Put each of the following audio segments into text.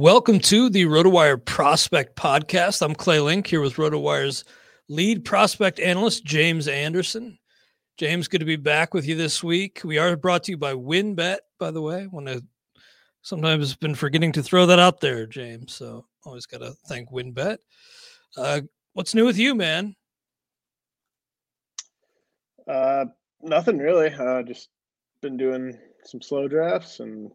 Welcome to the RotoWire Prospect Podcast. I'm Clay Link here with RotoWire's lead prospect analyst, James Anderson. James, good to be back with you this week. We are brought to you by WynnBET, by the way. Want to sometimes been forgetting to throw that out there, James. So always got to thank WynnBET. Uh, what's new with you, man? Uh, nothing really. Uh, just been doing some slow drafts and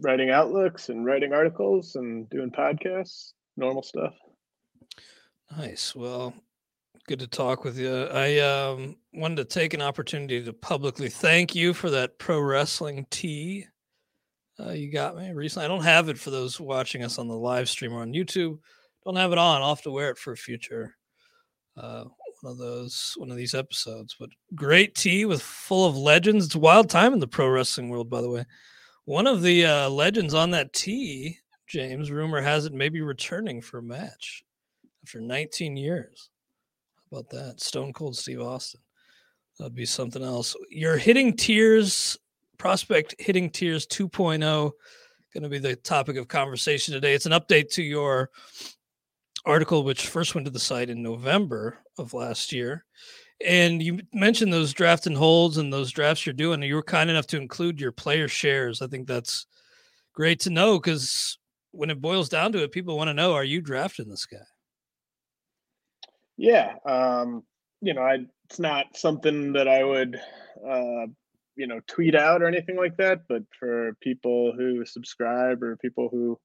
writing outlooks and writing articles and doing podcasts, normal stuff. Nice. Well, good to talk with you. I um, wanted to take an opportunity to publicly thank you for that pro wrestling tee uh, you got me recently. I don't have it for those watching us on the live stream or on YouTube. Don't have it on. I'll have to wear it for a future uh, one of those one of these episodes. But great tee with full of legends. It's wild time in the pro wrestling world, by the way. One of the uh, legends on that tee, James, rumor has it maybe returning for a match after 19 years. How about that? Stone Cold Steve Austin. That'd be something else. You're hitting tiers, prospect hitting tiers 2.0, going to be the topic of conversation today. It's an update to your article, which first went to the site in November of last year. And you mentioned those draft and holds and those drafts you're doing. You were kind enough to include your player shares. I think that's great to know because when it boils down to it, people want to know: Are you drafting this guy? Yeah, um, you know, I, it's not something that I would, uh, you know, tweet out or anything like that. But for people who subscribe or people who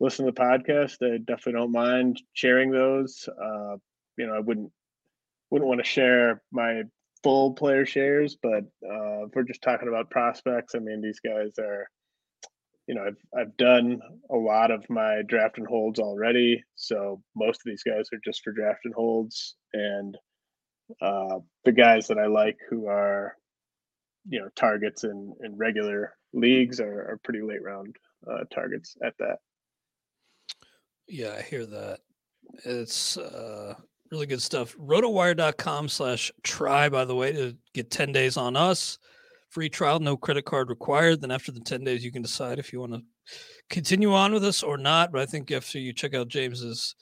listen to the podcast, I definitely don't mind sharing those. Uh, you know, I wouldn't wouldn't want to share my full player shares, but uh, if we're just talking about prospects, I mean, these guys are, you know, I've I've done a lot of my draft and holds already, so most of these guys are just for draft and holds, and uh, the guys that I like who are, you know, targets in in regular leagues are, are pretty late round uh, targets at that. Yeah, I hear that. It's uh really good stuff. Rotowire.com slash try, by the way, to get 10 days on us. Free trial, no credit card required. Then after the 10 days, you can decide if you want to continue on with us or not. But I think after you check out James's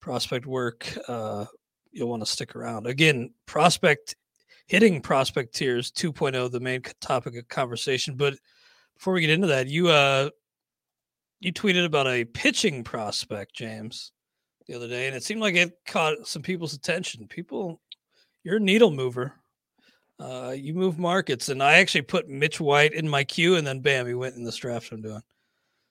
prospect work, uh, you'll want to stick around. Again, prospect hitting prospect tiers 2.0, the main topic of conversation. But before we get into that, you uh you tweeted about a pitching prospect, James the other day, and it seemed like it caught some people's attention. People, you're a needle mover. Uh, you move markets, and I actually put Mitch White in my queue, and then bam, he went in the draft I'm doing.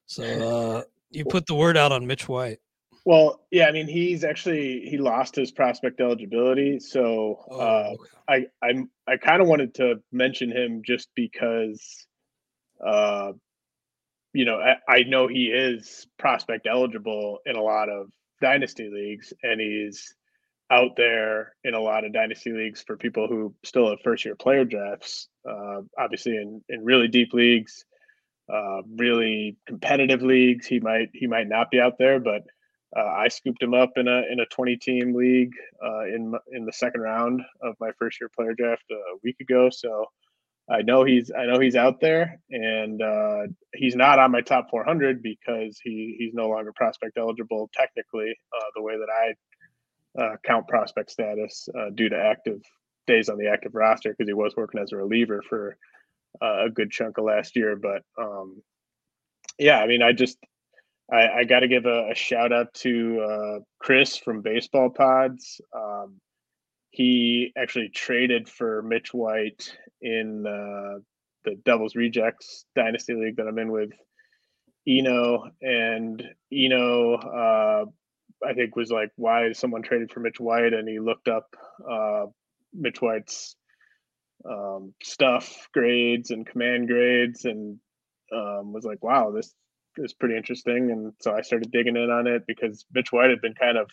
So uh, you put the word out on Mitch White. Well, yeah, I mean he's actually he lost his prospect eligibility, so oh, uh, okay. I I'm I kind of wanted to mention him just because, uh, you know, I, I know he is prospect eligible in a lot of dynasty leagues and he's out there in a lot of dynasty leagues for people who still have first year player drafts uh, obviously in, in really deep leagues uh, really competitive leagues he might he might not be out there but Uh, I scooped him up in a in a 20 team league uh, in in the second round of my first year player draft a week ago. So I know he's I know he's out there, and uh, he's not on my top 400 because he he's no longer prospect eligible technically uh, the way that I uh, count prospect status uh, due to active days on the active roster because he was working as a reliever for uh, a good chunk of last year. But um, yeah, I mean, I just I, I got to give a, a, shout out to uh, Chris from Baseball Pods. Um, he actually traded for Mitch White in uh, the Devils Rejects Dynasty League that I'm in with Eno, and Eno, uh, I think, was like, "Why is someone traded for Mitch White?" And he looked up uh, Mitch White's um, stuff, grades, and command grades, and um, was like, "Wow, this is pretty interesting." And so I started digging in on it because Mitch White had been kind of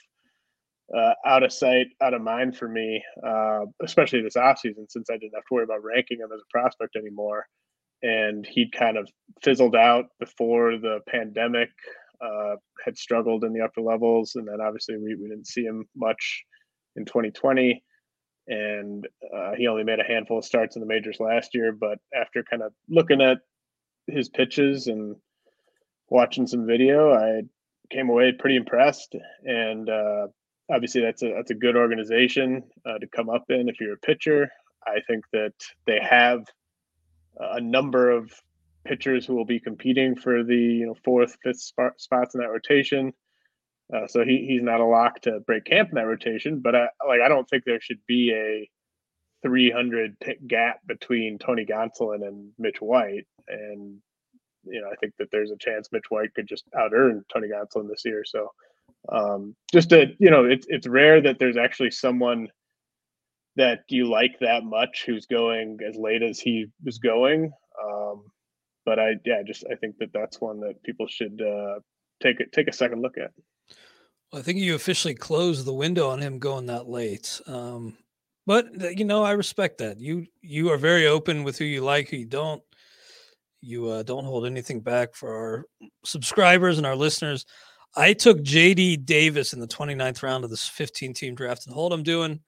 uh, out of sight, out of mind for me, uh, especially this offseason, since I didn't have to worry about ranking him as a prospect anymore. And he'd kind of fizzled out before the pandemic, uh, had struggled in the upper levels. And then obviously we, we didn't see him much in 2020. And uh, he only made a handful of starts in the majors last year. But after kind of looking at his pitches and watching some video, I came away pretty impressed. And uh, obviously that's a that's a good organization uh, to come up in if you're a pitcher. I think that they have a number of pitchers who will be competing for the you know fourth, fifth spot, spots in that rotation. Uh, so he, he's not a lock to break camp in that rotation, but I, like I don't think there should be a 300 pick gap between Tony Gonsolin and Mitch White, and you know I think that there's a chance Mitch White could just out earn Tony Gonsolin this year. So um, just to you know it's it's rare that there's actually someone that you like that much who's going as late as he was going. Um, but i yeah just i think that that's one that people should uh, take it take a second look at. Well, i think you officially closed the window on him going that late. Um, but you know i respect that. You you are very open with who you like who you don't. You uh, don't hold anything back for our subscribers and our listeners I took JD Davis in the 29th round of this 15 team draft and hold I'm doing.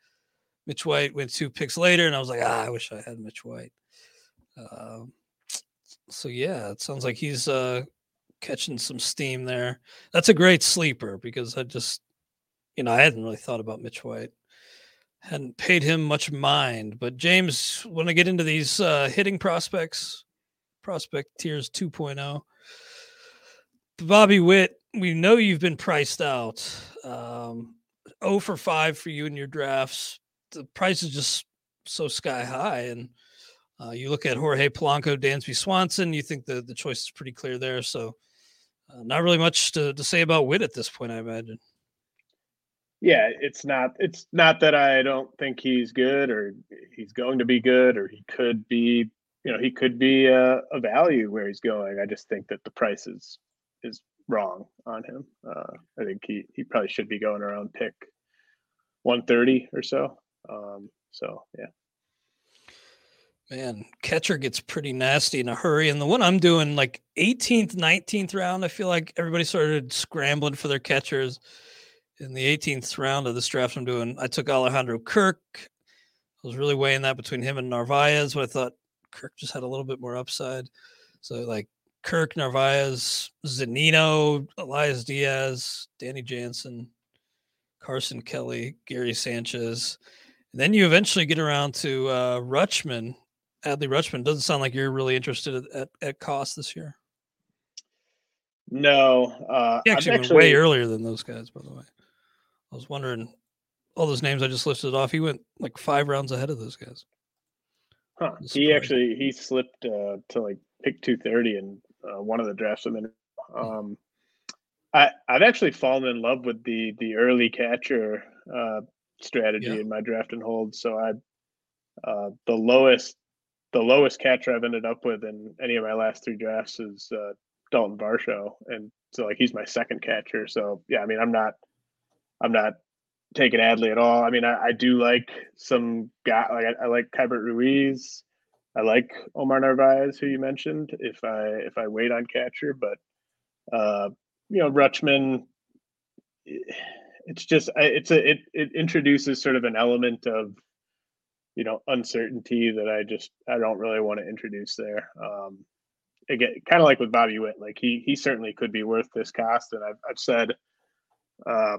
Mitch White went two picks later, and I was like, ah, I wish I had Mitch White. Um, so yeah, it sounds like he's uh, catching some steam there. That's a great sleeper because I just, you know, I hadn't really thought about Mitch White, hadn't paid him much mind. But James, when I get into these uh, hitting prospects, prospect tiers 2.0, Bobby Witt we know you've been priced out. Um, 0 for 5 for you in your drafts. The price is just so sky high. And uh, you look at Jorge Polanco, Dansby Swanson, you think the, the choice is pretty clear there. So, uh, not really much to, to say about Witt at this point, I imagine. Yeah, it's not it's not that I don't think he's good or he's going to be good or he could be, you know, he could be a, a value where he's going. I just think that the price is is wrong on him. Uh, I think he he probably should be going around pick 130 or so. Um, so yeah. Man, catcher gets pretty nasty in a hurry. And the one I'm doing, like 18th, 19th round, I feel like everybody started scrambling for their catchers. In the 18th round of this draft, I'm doing, I took Alejandro Kirk. I was really weighing that between him and Narvaez, but I thought Kirk just had a little bit more upside. So, like, Kirk Narvaez, Zunino, Elias Diaz, Danny Jansen, Carson Kelly, Gary Sanchez. And then you eventually get around to uh, Rutschman. Adley Rutschman doesn't sound like you're really interested at, at, cost this year. No, uh, he actually, actually went way earlier than those guys. By the way, I was wondering all those names I just listed off. He went like five rounds ahead of those guys. Huh. He actually he slipped uh, to like pick two thirty and uh, one of the drafts I'm in. Hmm. Um, I I've actually fallen in love with the the early catcher uh, strategy yeah. in my draft and hold. So I uh, the lowest the lowest catcher I've ended up with in any of my last three drafts is uh, Dalton Varsho, and so like he's my second catcher. So yeah, I mean I'm not I'm not taking Adley at all. I mean I, I do like some guy like I, I like Keibert Ruiz. I like Omar Narvaez, who you mentioned. If I if I wait on catcher, but uh, you know Rutschman, it's just it's a it it introduces sort of an element of you know uncertainty that I just I don't really want to introduce there. Um, again, kind of like with Bobby Witt, like he he certainly could be worth this cost, and I've I've said uh,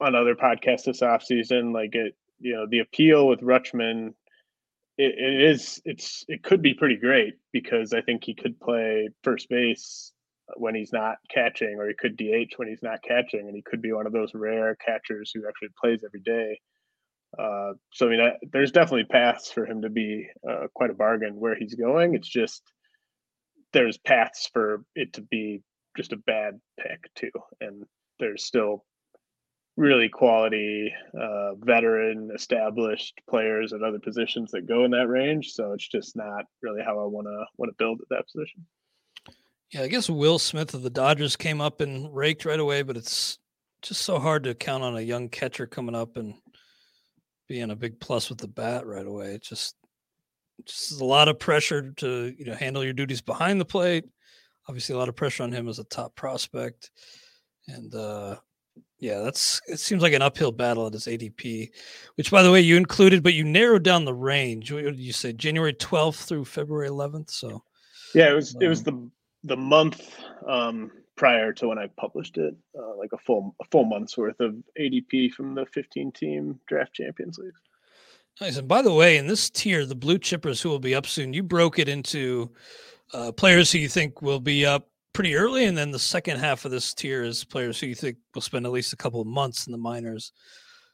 on other podcasts this offseason, like it you know the appeal with Rutschman. It, it is it's it could be pretty great because I think he could play first base when he's not catching, or he could DH when he's not catching, and he could be one of those rare catchers who actually plays every day. Uh, so I mean, there's definitely paths for him to be uh, quite a bargain where he's going. It's just there's paths for it to be just a bad pick too, and there's still really quality uh, veteran established players at other positions that go in that range so it's just not really how i want to want to build at that position yeah, I guess Will Smith of the Dodgers came up and raked right away, but it's just so hard to count on a young catcher coming up and being a big plus with the bat right away. It just just a lot of pressure to you know handle your duties behind the plate. Obviously, a lot of pressure on him as a top prospect, and uh, yeah, that's it seems like an uphill battle at his ADP, which by the way you included, but you narrowed down the range. What did you say? January twelfth through February eleventh. So yeah, it was um, it was the the month um, prior to when I published it, uh, like a full a full month's worth of ADP from the 15 team draft champions league. Nice. And by the way, in this tier, the blue chippers who will be up soon, you broke it into uh, players who you think will be up pretty early, and then the second half of this tier is players who you think will spend at least a couple of months in the minors.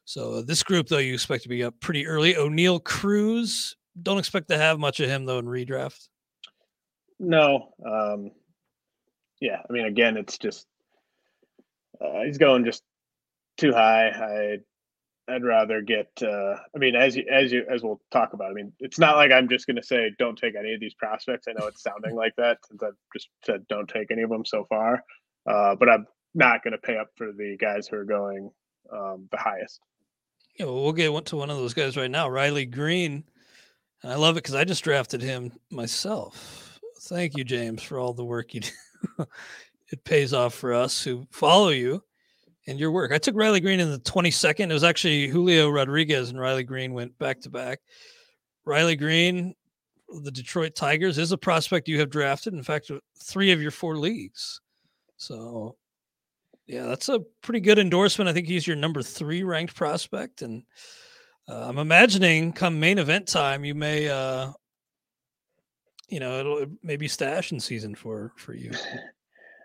So this group, though, you expect to be up pretty early. Oneil Cruz, don't expect to have much of him though in redraft. No. Um, yeah, I mean, again, it's just uh, he's going just too high. I I'd rather get. Uh, I mean, as you as you as we'll talk about. I mean, it's not like I'm just going to say don't take any of these prospects. I know it's sounding like that since I've just said don't take any of them so far. Uh, but I'm not going to pay up for the guys who are going um, the highest. Yeah, well, we'll get to one of those guys right now, Riley Greene. and I love it because I just drafted him myself. Thank you, James, for all the work you do. it pays off for us who follow you and your work. I took Riley Greene in the 22nd. It was actually Julio Rodriguez and Riley Greene went back to back. Riley Greene, the Detroit Tigers, is a prospect you have drafted. In fact, three of your four leagues. So, yeah, that's a pretty good endorsement. I think he's your number three ranked prospect. And uh, I'm imagining come main event time, you may uh, you know it'll maybe stashing season for for you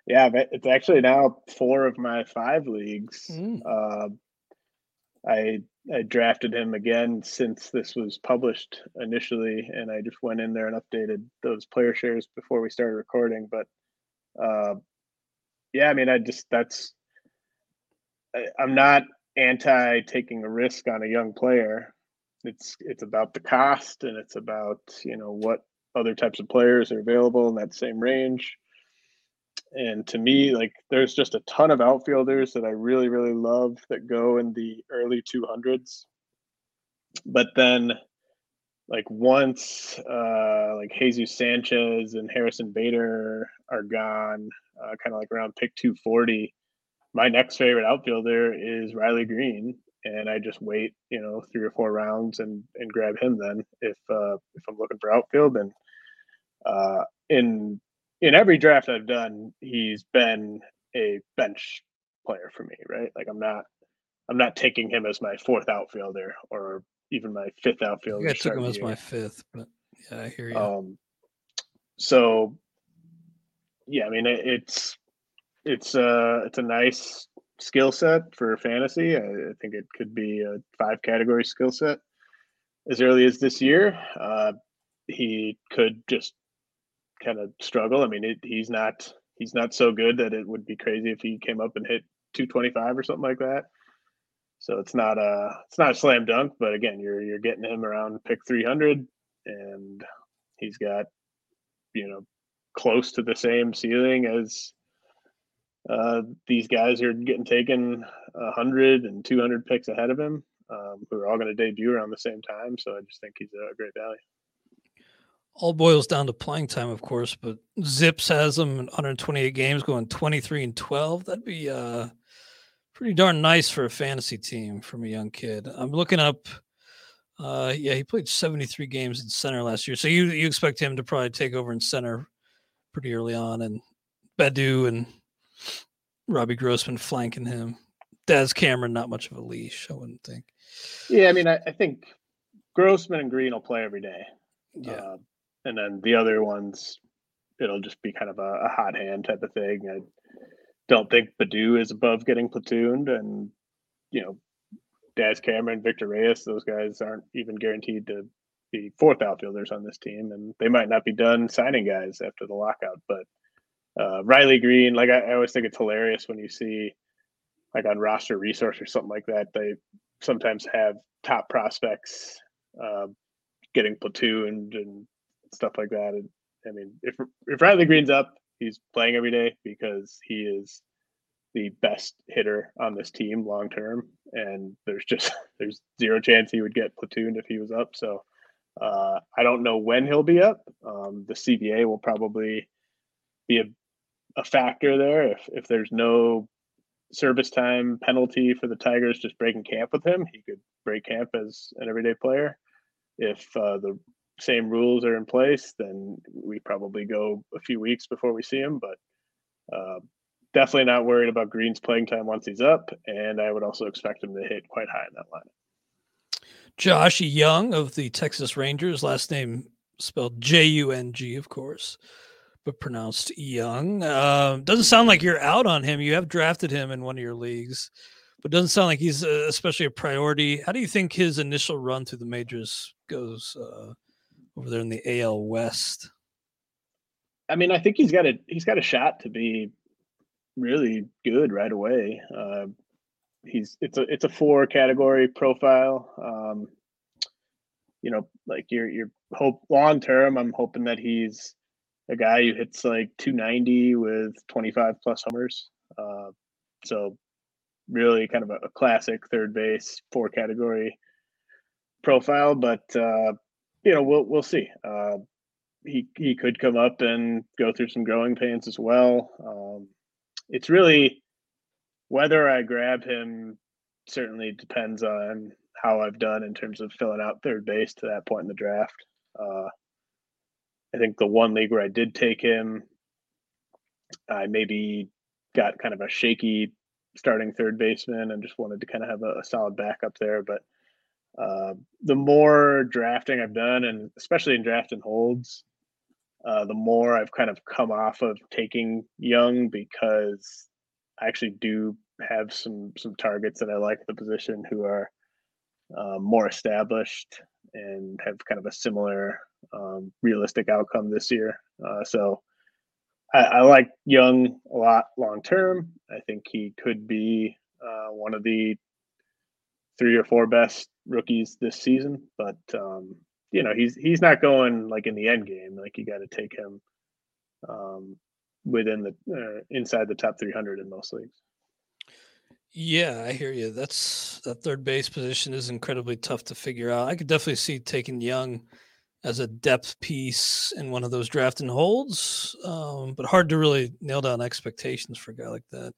yeah it's actually now four of my five leagues mm. uh, i i drafted him again since this was published initially and i just went in there and updated those player shares before we started recording but uh, yeah i mean i just that's I, i'm not anti taking a risk on a young player it's it's about the cost and it's about you know what other types of players are available in that same range. And to me, like there's just a ton of outfielders that I really, really love that go in the early 200s. But then, like once uh, like Jesus Sanchez and Harrison Bader are gone, uh, kind of like around pick 240, my next favorite outfielder is Riley Greene, and I just wait, you know, three or four rounds and and grab him then if uh, if I'm looking for outfield. And uh, in in every draft I've done, he's been a bench player for me, right? Like I'm not I'm not taking him as my fourth outfielder or even my fifth outfielder. I, I took him as my fifth, but yeah, I hear you. Um, so yeah, I mean it, it's it's uh it's a nice skill set for fantasy. I, I, think it could be a five category skill set as early as this year. Uh, he could just kind of struggle. I mean, it, he's not he's not so good that it would be crazy if he came up and hit 225 or something like that. So it's not a it's not a slam dunk, but again, you're you're getting him around pick 300, and he's got you know close to the same ceiling as uh, these guys are getting taken 100 and 200 picks ahead of him, um, who are all going to debut around the same time. So I just think he's a great value. All boils down to playing time, of course, but ZiPS has him in 128 games going 23 and 12. That'd be uh, pretty darn nice for a fantasy team from a young kid. I'm looking up. Uh, yeah, he played 73 games in center last year, so you you expect him to probably take over in center pretty early on, and Baddoo and Robbie Grossman flanking him. Daz Cameron, not much of a leash, I wouldn't think. Yeah, I mean, I, I think Grossman and Greene will play every day. Yeah. Uh, and then the other ones, it'll just be kind of a, a hot hand type of thing. I don't think Baddoo is above getting platooned, and you know, Daz Cameron, Victor Reyes, those guys aren't even guaranteed to be fourth outfielders on this team, and they might not be done signing guys after the lockout. But uh, Riley Greene, like I, I always think it's hilarious when you see, like on roster resource or something like that, they sometimes have top prospects uh, getting platooned and stuff like that. And I mean, if if Riley Greene's up, he's playing every day because he is the best hitter on this team long term, and there's just there's zero chance he would get platooned if he was up. So uh, I don't know when he'll be up. Um, the CBA will probably be a, a factor there if if there's no service time penalty for the Tigers just breaking camp with him. He could break camp as an everyday player. If uh, the same rules are in place, then we probably go a few weeks before we see him. But uh, definitely not worried about Greene's playing time once he's up, and I would also expect him to hit quite high in that lineup. Josh Jung of the Texas Rangers, last name spelled J U N G, of course, but pronounced Young. Uh, doesn't sound like you're out on him. You have drafted him in one of your leagues, but doesn't sound like he's uh, especially a priority. How do you think his initial run through the majors goes uh, over there in the AL West? I mean, I think he's got a he's got a shot to be really good right away. Uh, he's it's a it's a four category profile. Um, you know, like you're you're hope long term. I'm hoping that he's a guy who hits like 290 with 25 plus homers. Uh, so really kind of a, a, classic third base four category profile. But uh, you know, we'll we'll see. Uh, he he could come up and go through some growing pains as well. Um, it's really whether I grab him certainly depends on how I've done in terms of filling out third base to that point in the draft. Uh, I think the one league where I did take him, I maybe got kind of a shaky starting third baseman and just wanted to kind of have a, a solid backup there. But uh, the more drafting I've done, and especially in draft and holds, uh, the more I've kind of come off of taking Jung because I actually do have some some targets that I like the position who are uh, more established and have kind of a similar um, realistic outcome this year. Uh, so I, I, like Jung a lot long term. I think he could be uh, one of the three or four best rookies this season, but um, you know he's he's not going like in the end game. Like you got to take him um, within the uh, inside the top 300 in most leagues. Yeah, I hear you. That's that third base position is incredibly tough to figure out. I could definitely see taking Jung as a depth piece in one of those draft and holds, um, but hard to really nail down expectations for a guy like that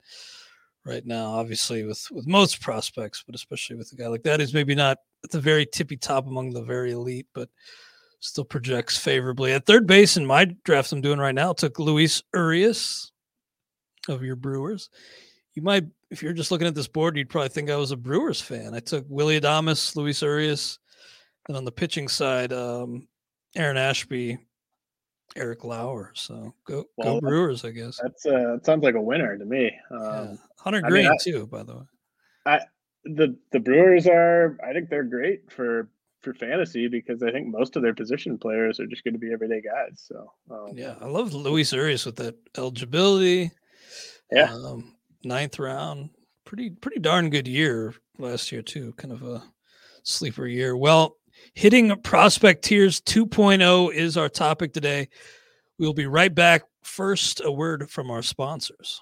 right now. Obviously, with with most prospects, but especially with a guy like that, who's maybe not at the very tippy top among the very elite, but still projects favorably. At third base in my draft I'm doing right now, took Luis Urias of your Brewers. You might, if you're just looking at this board, you'd probably think I was a Brewers fan. I took Willie Adames, Luis Urias, and on the pitching side, um, Aaron Ashby, Eric Lauer. So go well, go Brewers, I guess. That's uh, that sounds like a winner to me. Um, yeah. Hunter Greene I mean, I, too, by the way. I the the Brewers are, I think they're great for for fantasy because I think most of their position players are just going to be everyday guys. So um, yeah, I love Luis Urias with that eligibility. Yeah, um, ninth round, pretty pretty darn good year last year too. Kind of a sleeper year. Well, hitting prospect tiers 2.0 is our topic today. We'll be right back. First, a word from our sponsors.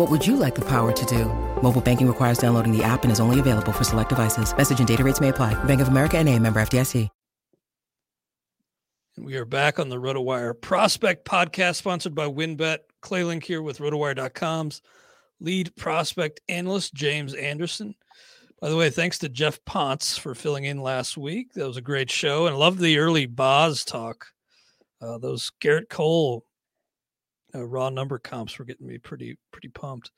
What would you like the power to do? Mobile banking requires downloading the app and is only available for select devices. Message and data rates may apply. Bank of America and a member FDIC. We are back on the RotoWire Prospect Podcast, sponsored by WynnBET. Clay Link here with RotoWire.com's lead prospect analyst, James Anderson. By the way, thanks to Jeff Ponce for filling in last week. That was a great show, and I love the early Baz talk. Uh, those Gerrit Cole uh, raw number comps were getting me pretty pretty pumped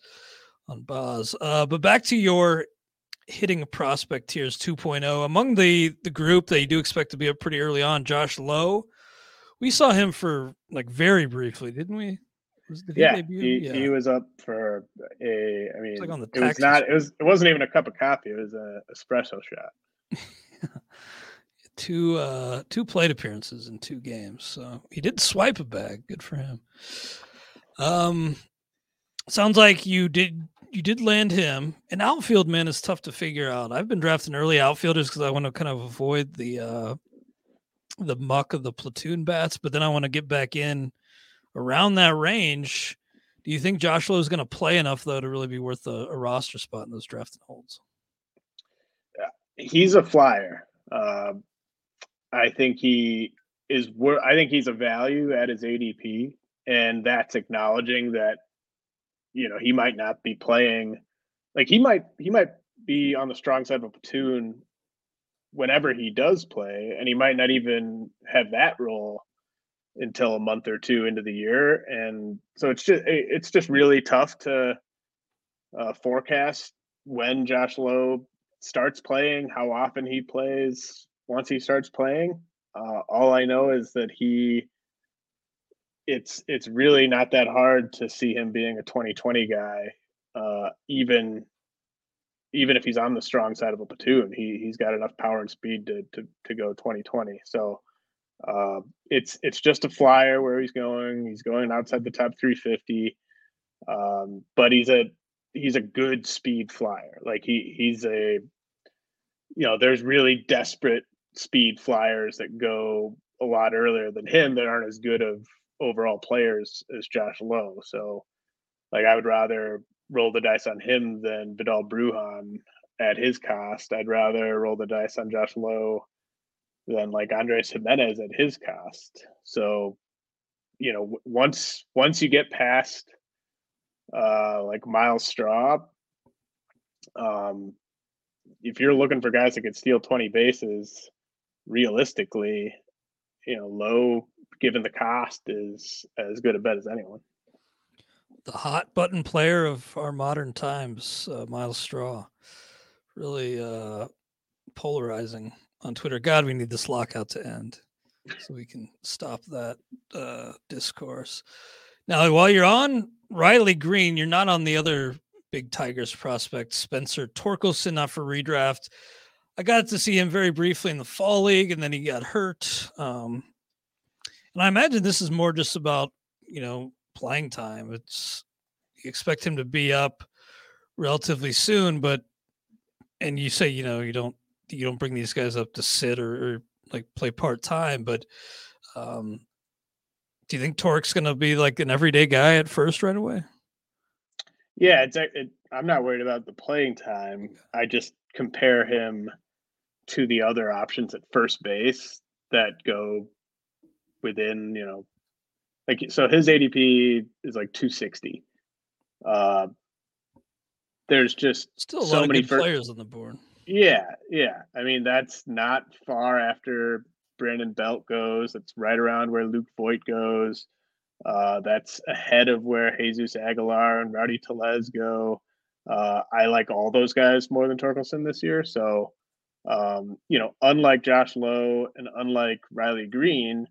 on Baz. Uh, but back to your hitting prospect tiers 2.0 among the the group that you do expect to be up pretty early on. Josh Lowe, we saw him for like very briefly, didn't we? Was, did yeah, he, he, yeah, he, was up for a. I mean, like on the it was not. It was. It wasn't even a cup of coffee. It was a espresso shot. Two uh two plate appearances in two games. So he did swipe a bag. Good for him. Um sounds like you did you did land him. An outfield man is tough to figure out. I've been drafting early outfielders because I want to kind of avoid the uh the muck of the platoon bats, but then I want to get back in around that range. Do you think Josh is going to play enough though to really be worth a, a roster spot in those drafting holds? Yeah, he's a flyer. Uh, I think he is. I think he's a value at his ADP, and that's acknowledging that you know he might not be playing. Like he might he might be on the strong side of a platoon whenever he does play, and he might not even have that role until a month or two into the year. And so it's just it's just really tough to uh, forecast when Josh Lowe starts playing, how often he plays, once he starts playing. Uh, all I know is that he it's it's really not that hard to see him being a 2020 guy uh, even even if he's on the strong side of a platoon he he's got enough power and speed to to, to go 2020 so uh, it's it's just a flyer where he's going he's going outside the top 350 um, but he's a he's a good speed flyer like he he's a you know, there's really desperate speed flyers that go a lot earlier than him that aren't as good of overall players as Josh Lowe. So, like, I would rather roll the dice on him than Vidal Bruján at his cost. I'd rather roll the dice on Josh Lowe than like Andres Gimenez at his cost. So, you know, once once you get past uh like Myles Straw, um if you're looking for guys that could steal 20 bases, realistically, you know, Lowe given the cost is as good a bet as anyone. The hot button player of our modern times, uh, Myles Straw, really uh, polarizing on Twitter. God, we need this lockout to end so we can stop that uh, discourse. Now, while you're on Riley Greene, you're not on the other big Tigers prospect, Spencer Torkelson, not for redraft. I got to see him very briefly in the fall league, and then he got hurt. Um, and I imagine this is more just about you know playing time. It's you expect him to be up relatively soon, but and you say you know you don't you don't bring these guys up to sit or, or like play part time, but um, do you think Torque's going to be like an everyday guy at first right away? Yeah, it's it, I'm not worried about the playing time. I just compare him to the other options at first base that go within, you know, like so his ADP is like 260. Uh there's just still a so lot of many good fir- players on the board. Yeah, yeah. I mean, that's not far after Brandon Belt goes. That's right around where Luke Voit goes. Uh, that's ahead of where Jesus Aguilar and Rowdy Tellez go. Uh, I like all those guys more than Torkelson this year. So, um, you know, unlike Josh Lowe and unlike Riley Greene,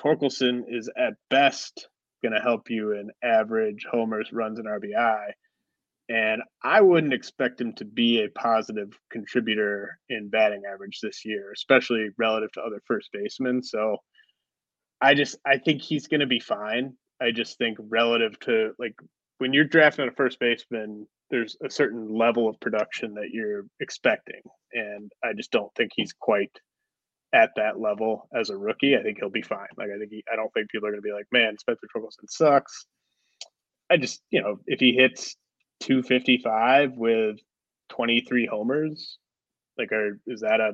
Torkelson is at best going to help you in average homers, runs, and RBI. And I wouldn't expect him to be a positive contributor in batting average this year, especially relative to other first basemen. So I just I think he's going to be fine. I just think relative to like when you're drafting a first baseman, there's a certain level of production that you're expecting, and I just don't think he's quite at that level as a rookie. I think he'll be fine. Like I think he, I don't think people are going to be like, man, Spencer Torkelson sucks. I just you know if he hits 255 with 23 homers, like are is that a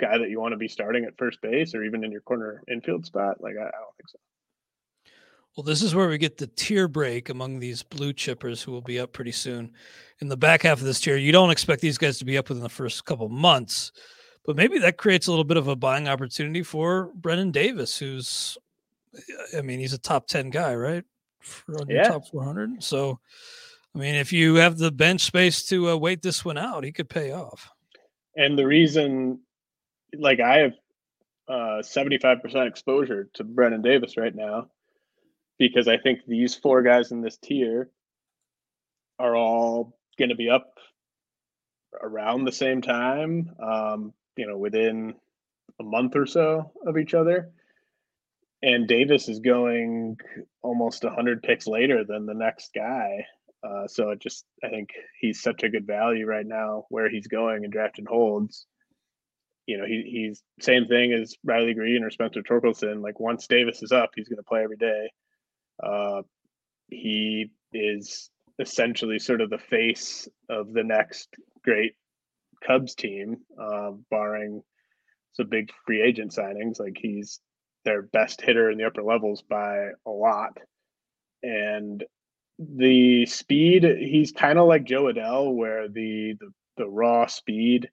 guy that you want to be starting at first base or even in your corner infield spot? Like I, I don't think so. Well, this is where we get the tier break among these blue chippers who will be up pretty soon. In the back half of this tier, you don't expect these guys to be up within the first couple months, but maybe that creates a little bit of a buying opportunity for Brennen Davis, who's, I mean, he's a top 10 guy, right? For Yeah. top 400. So, I mean, if you have the bench space to uh, wait this one out, he could pay off. And the reason, like I have uh, 75% exposure to Brennen Davis right now, because I think these four guys in this tier are all going to be up around the same time, um, you know, within a month or so of each other. And Davis is going almost 100 picks later than the next guy. Uh, so it just, I think he's such a good value right now where he's going and drafting holds. You know, he, he's same thing as Riley Greene or Spencer Torkelson. Like once Davis is up, he's going to play every day. Uh, he is essentially sort of the face of the next great Cubs team, uh, barring some big free agent signings. Like he's their best hitter in the upper levels by a lot. And the speed, he's kind of like Jo Adell, where the, the the raw speed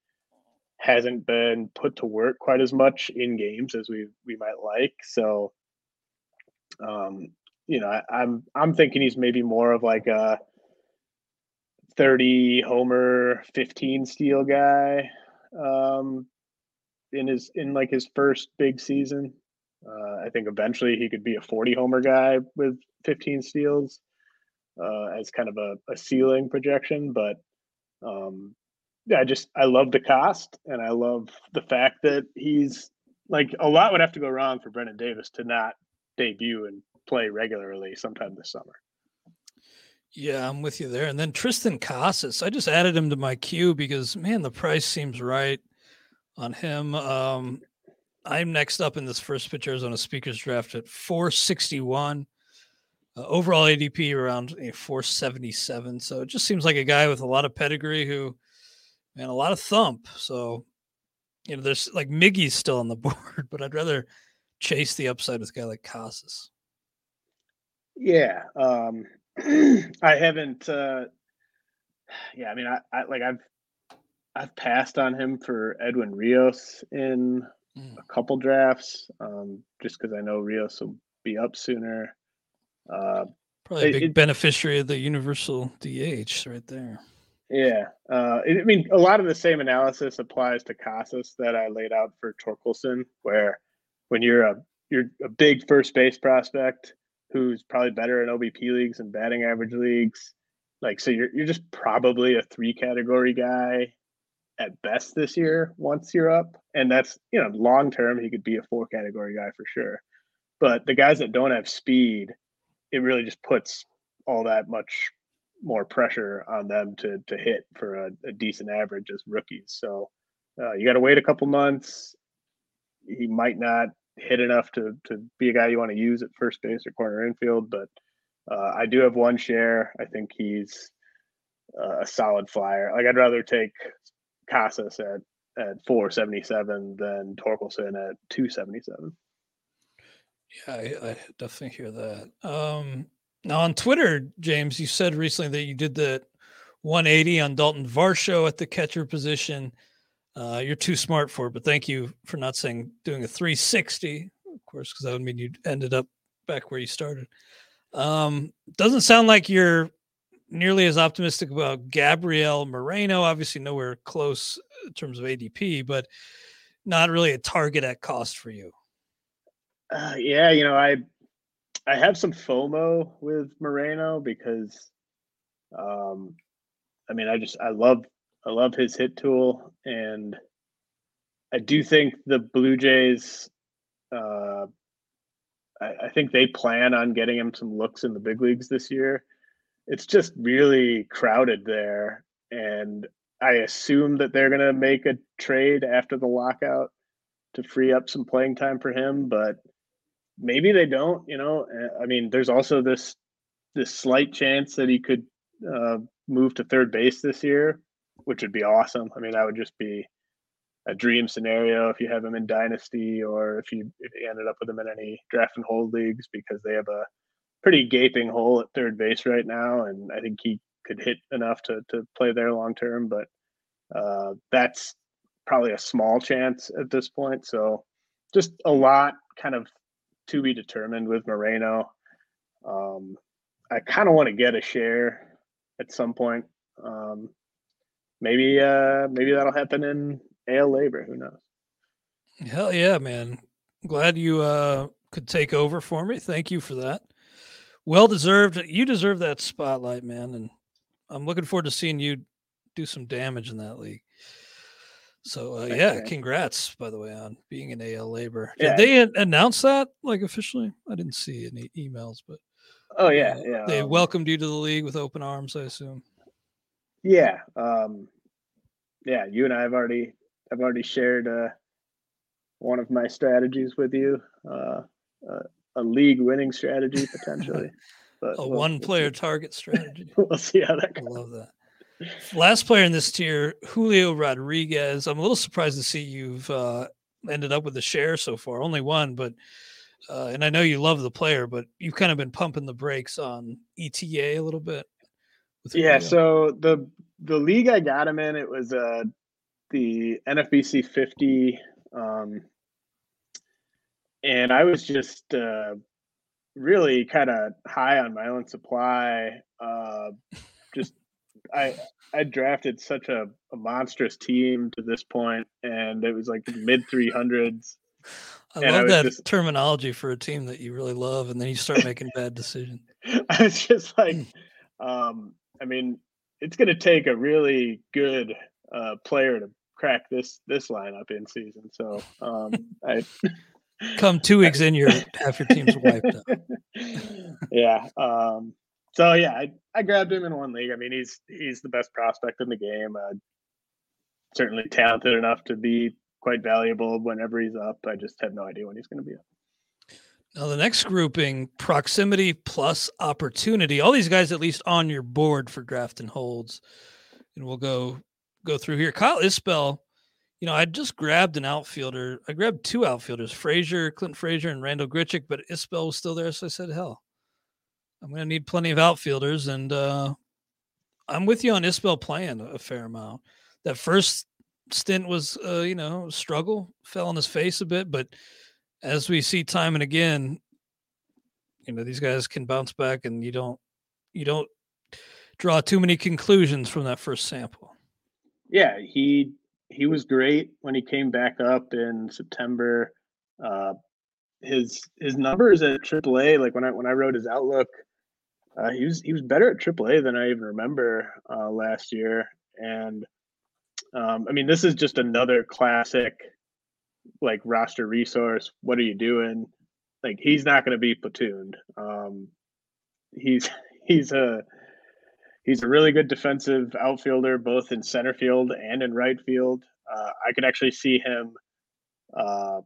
hasn't been put to work quite as much in games as we we might like. So, um, you know, I, I'm I'm thinking he's maybe more of like a 30 homer, 15 steal guy um, in his in like his first big season. Uh, I think eventually he could be a 40 homer guy with 15 steals uh, as kind of a, a ceiling projection. But um, yeah, I just I love the cost and I love the fact that he's like a lot would have to go wrong for Brennen Davis to not debut and play regularly sometime this summer. Yeah, I'm with you there. And then Triston Casas, I just added him to my queue because man, the price seems right on him. Um, I'm next up in this first pitch Arizona speakers draft at 461. Uh, overall ADP around you know, 477. So it just seems like a guy with a lot of pedigree who, and a lot of thump. So, you know, there's like Miggy's still on the board, but I'd rather chase the upside with a guy like Casas. Yeah. Um, I haven't, uh, yeah, I mean, I, I like I've, I've passed on him for Edwin Rios in mm. a couple drafts, um, just because I know Rios will be up sooner. Uh, Probably a big it, beneficiary of the universal DH right there. Yeah, uh, I mean, a lot of the same analysis applies to Casas that I laid out for Torkelson, where when you're a you're a big first base prospect who's probably better in OBP leagues and batting average leagues, like so you're you're just probably a three category guy at best this year once you're up, and that's you know long term he could be a four category guy for sure. But the guys that don't have speed it really just puts all that much more pressure on them to to hit for a, a decent average as rookies. So uh, you got to wait a couple months. He might not hit enough to to be a guy you want to use at first base or corner infield, but uh, I do have one share. I think he's uh, a solid flyer. Like I'd rather take Casas at at 477 than Torkelson at 277. Yeah, I, I definitely hear that. Um, now on Twitter, James, you said recently that you did the 180 on Dalton Varsho at the catcher position. Uh, you're too smart for it, but thank you for not saying doing a 360, of course, because that would mean you ended up back where you started. Um, doesn't sound like you're nearly as optimistic about Gabriel Moreno. Obviously, nowhere close in terms of ADP, but not really a target at cost for you. Uh, yeah, you know, I I have some FOMO with Moreno because, um, I mean, I just I love I love his hit tool, and I do think the Blue Jays. Uh, I, I think they plan on getting him some looks in the big leagues this year. It's just really crowded there, and I assume that they're going to make a trade after the lockout to free up some playing time for him, but maybe they don't. You know, I mean, there's also this this slight chance that he could uh, move to third base this year, which would be awesome. I mean, that would just be a dream scenario if you have him in dynasty or if you, if you ended up with him in any draft and hold leagues because they have a pretty gaping hole at third base right now, and I think he could hit enough to to play there long term, but uh, that's probably a small chance at this point. So just a lot kind of to be determined with Moreno. Um, I kind of want to get a share at some point. Um, maybe uh, maybe that'll happen in AL LABR. Who knows? Hell yeah, man! Glad you uh, could take over for me. Thank you for that. Well deserved. You deserve that spotlight, man, and I'm looking forward to seeing you do some damage in that league. So uh, yeah, congrats by the way on being an AL LABR. Did yeah. they announce that like officially? I didn't see any emails, but oh yeah, uh, yeah. They um, welcomed you to the league with open arms, I assume. Yeah, um, yeah. You and I have already, I've already shared uh, one of my strategies with you, uh, uh a league winning strategy potentially. But a we'll, one player we'll target strategy. we'll see how that goes. I love that. Last player in this tier, Julio Rodriguez. I'm a little surprised to see you've uh, ended up with a share so far, only one, but uh, and I know you love the player, but you've kind of been pumping the brakes on ETA a little bit. Yeah, so the the league I got him in, it was uh the NFBC 50, um, and I was just uh, really kind of high on my own supply. Uh, just I I drafted such a, a monstrous team to this point, and it was like mid three hundreds. I love I that just, terminology for a team that you really love, and then you start making bad decisions. I was just like, um, I mean, it's going to take a really good uh, player to crack this this lineup in season. So um, I come two weeks in, your half your team's wiped out. yeah, um, so yeah, I, I grabbed him in one league. I mean, he's he's the best prospect in the game. Uh, certainly talented enough to be quite valuable whenever he's up. I just have no idea when he's going to be up. Now, the next grouping proximity plus opportunity. All these guys, at least on your board for draft and holds. And we'll go go through here. Kyle Isbel, you know, I just grabbed an outfielder. I grabbed two outfielders, Frazier, Clint Frazier, and Randall Grichuk, but Isbel was still there. So I said, hell, I'm going to need plenty of outfielders. And uh, I'm with you on Isbel playing a fair amount. That first stint was, uh, you know, struggle, fell on his face a bit, but as we see time and again, you know, these guys can bounce back and you don't, you don't draw too many conclusions from that first sample. Yeah, he he was great when he came back up in September. Uh, his his numbers at AAA, like when I when I wrote his outlook, uh, he was he was better at AAA than I even remember uh, last year. And um, I mean, this is just another classic, like roster resource. What are you doing? Like he's not going to be platooned. Um, he's he's a he's a really good defensive outfielder, both in center field and in right field. Uh, I could actually see him uh,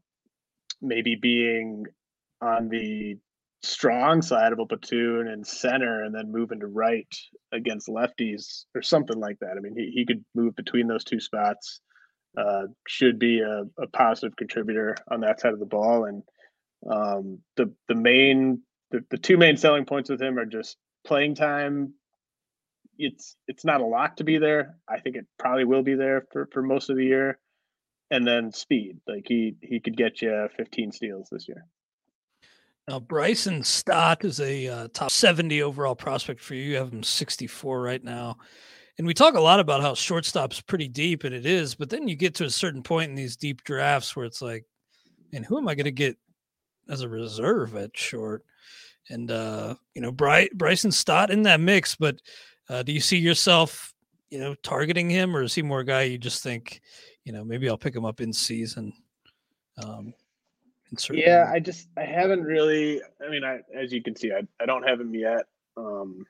maybe being on the strong side of a platoon and center and then move into right against lefties or something like that. I mean, he, he could move between those two spots. Uh, should be a, a positive contributor on that side of the ball. And um, the the main the, the two main selling points with him are just playing time. It's it's not a lot to be there. I think it probably will be there for, for most of the year. And then speed. Like he he could get you 15 steals this year. Now, Bryson Stott is a uh, top 70 overall prospect for you. You have him 64 right now. And we talk a lot about how shortstop's pretty deep, and it is. But then you get to a certain point in these deep drafts where it's like, and who am I going to get as a reserve at short? And, uh, you know, Bry- Bryson Stott in that mix. But uh, do you see yourself, you know, targeting him, or is he more guy you just think, you know, maybe I'll pick him up in season? Um, yeah, I just I haven't really. I mean, I as you can see, I I don't have him yet. Um,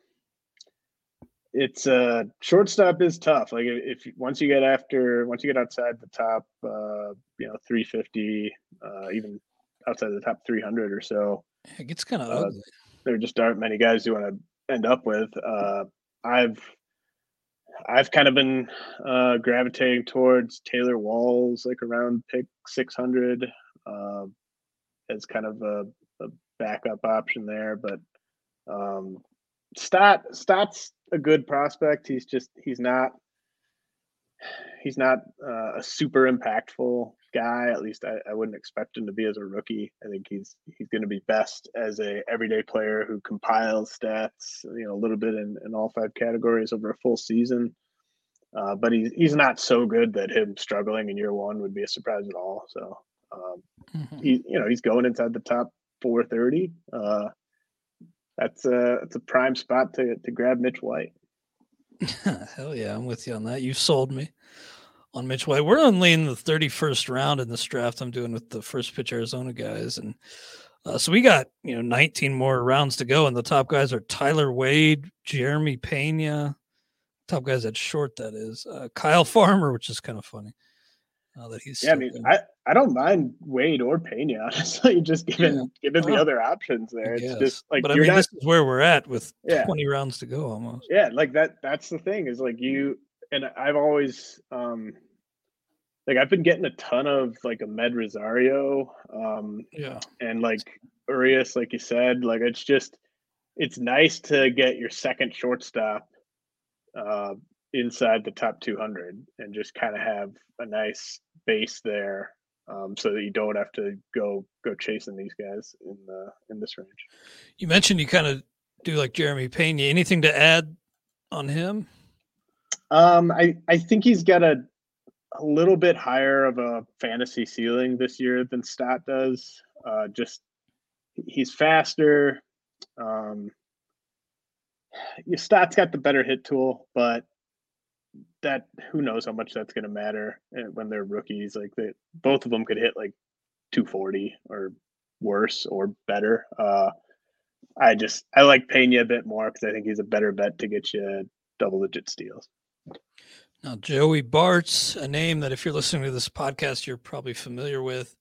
it's uh shortstop is tough. Like if once you get after once you get outside the top, uh, you know, three fifty, uh, even outside the top three hundred or so, it gets kind of uh, ugly. There just aren't many guys you want to end up with. Uh, I've I've kind of been uh, gravitating towards Taylor Walls, like around pick 600. Uh, as kind of a, a backup option there. But um, Stott Stott's a good prospect. He's just he's not he's not uh, a super impactful guy. At least I, I, wouldn't expect him to be as a rookie. I think he's he's going to be best as a everyday player who compiles stats, you know, a little bit in, in all five categories over a full season. Uh, but he's he's not so good that him struggling in year one would be a surprise at all. So um, mm-hmm. He, you know, he's going inside the top 430. Uh, that's a that's a prime spot to to grab Mitch White. Hell yeah, I'm with you on that. You sold me on Mitch White. We're only in the 31st round in this draft. I'm doing with the first pitch Arizona guys, and uh, so we got you know 19 more rounds to go, and the top guys are Tyler Wade, Jeremy Pena, top guys at short. That is uh, Kyle Farmer, which is kind of funny. Uh, that he's yeah, I mean, I, I don't mind Wade or Pena, honestly. Just given yeah. given the other options there, it's just like. But I mean, not, this is where we're at with yeah. twenty rounds to go, almost. Yeah, like that. That's the thing is like you and I've always um like I've been getting a ton of like Amed Rosario, um, yeah, and like Urias, like you said, like it's just it's nice to get your second shortstop uh, inside the top 200 and just kind of have a nice base there um, so that you don't have to go go chasing these guys in the in this range. You mentioned you kind of do like Jeremy Pena. Anything to add on him? Um, I I think he's got a a little bit higher of a fantasy ceiling this year than Stott does. Uh, just he's faster. Um, Stott's got the better hit tool, but that who knows how much that's going to matter eh, when they're rookies. Like they, both of them could hit like 240 or worse or better. Uh, I just I like Pena a bit more because I think he's a better bet to get you double digit steals. Now Joey Bart's a name that if you're listening to this podcast, you're probably familiar with.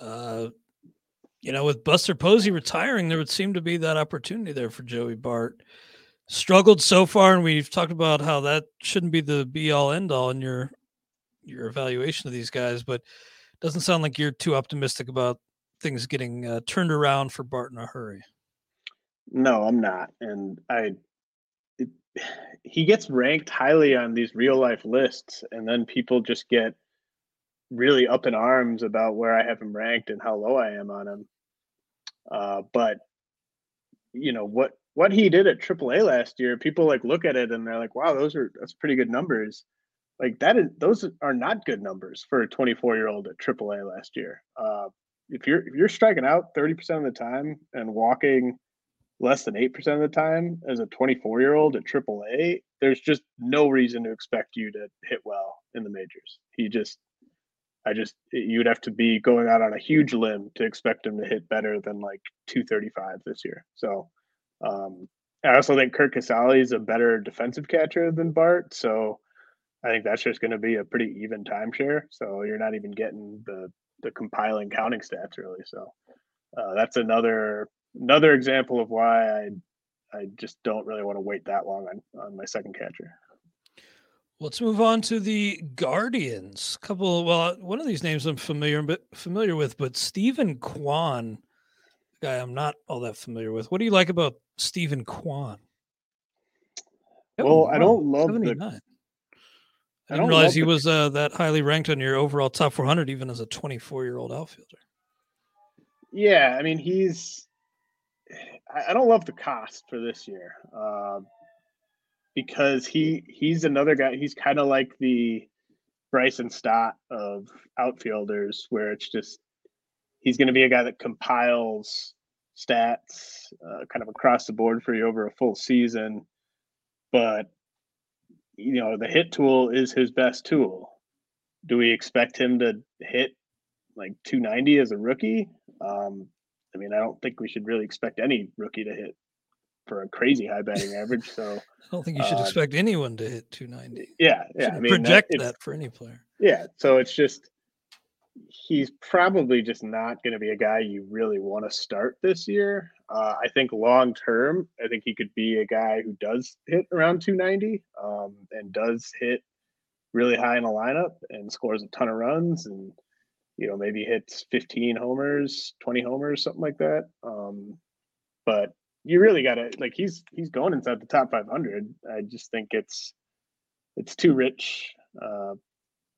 Uh, you know, with Buster Posey retiring, there would seem to be that opportunity there for Joey Bart. Struggled so far, and we've talked about how that shouldn't be the be all end all in your your evaluation of these guys, but doesn't sound like you're too optimistic about things getting uh, turned around for Bart in a hurry. No, I'm not, and I. It, he gets ranked highly on these real life lists, and then people just get really up in arms about where I have him ranked and how low I am on him. Uh, but you know what what he did at AAA last year, people like look at it and they're like, "Wow, those are that's pretty good numbers." Like that is those are not good numbers for a 24 year old at AAA last year. Uh, if you're if you're striking out 30 percent of the time and walking less than eight percent of the time as a 24 year old at AAA, there's just no reason to expect you to hit well in the majors. He just I just you'd have to be going out on a huge limb to expect him to hit better than like 235 this year. So um, I also think Curt Casali is a better defensive catcher than Bart. So I think that's just going to be a pretty even timeshare. So you're not even getting the the compiling counting stats really. So uh, that's another another example of why I I just don't really want to wait that long on on my second catcher. Let's move on to the Guardians. Couple. Well, one of these names I'm familiar but familiar with, but Steven Kwan, guy I'm not all that familiar with. What do you like about Steven Kwan? Well, I don't love 79. the. I didn't realize he the, was uh, that highly ranked on your overall top 400, even as a 24 year old outfielder. Yeah, I mean he's. I don't love the cost for this year. Uh, because he he's another guy. He's kind of like the Bryson Stott of outfielders, where it's just he's going to be a guy that compiles stats uh, kind of across the board for you over a full season. But you know, the hit tool is his best tool. Do we expect him to hit like 290 as a rookie? Um, I mean, I don't think we should really expect any rookie to hit for a crazy high batting average. So I don't think you should uh, expect anyone to hit 290. Yeah, yeah. I mean, project that, that, for any player. Yeah, so it's just he's probably just not going to be a guy you really want to start this year. Uh, I think long term, I think he could be a guy who does hit around 290 um, and does hit really high in a lineup and scores a ton of runs and you know maybe hits 15 homers 20 homers something like that um, but you really got to like he's he's going inside the top 500. I just think it's it's too rich uh,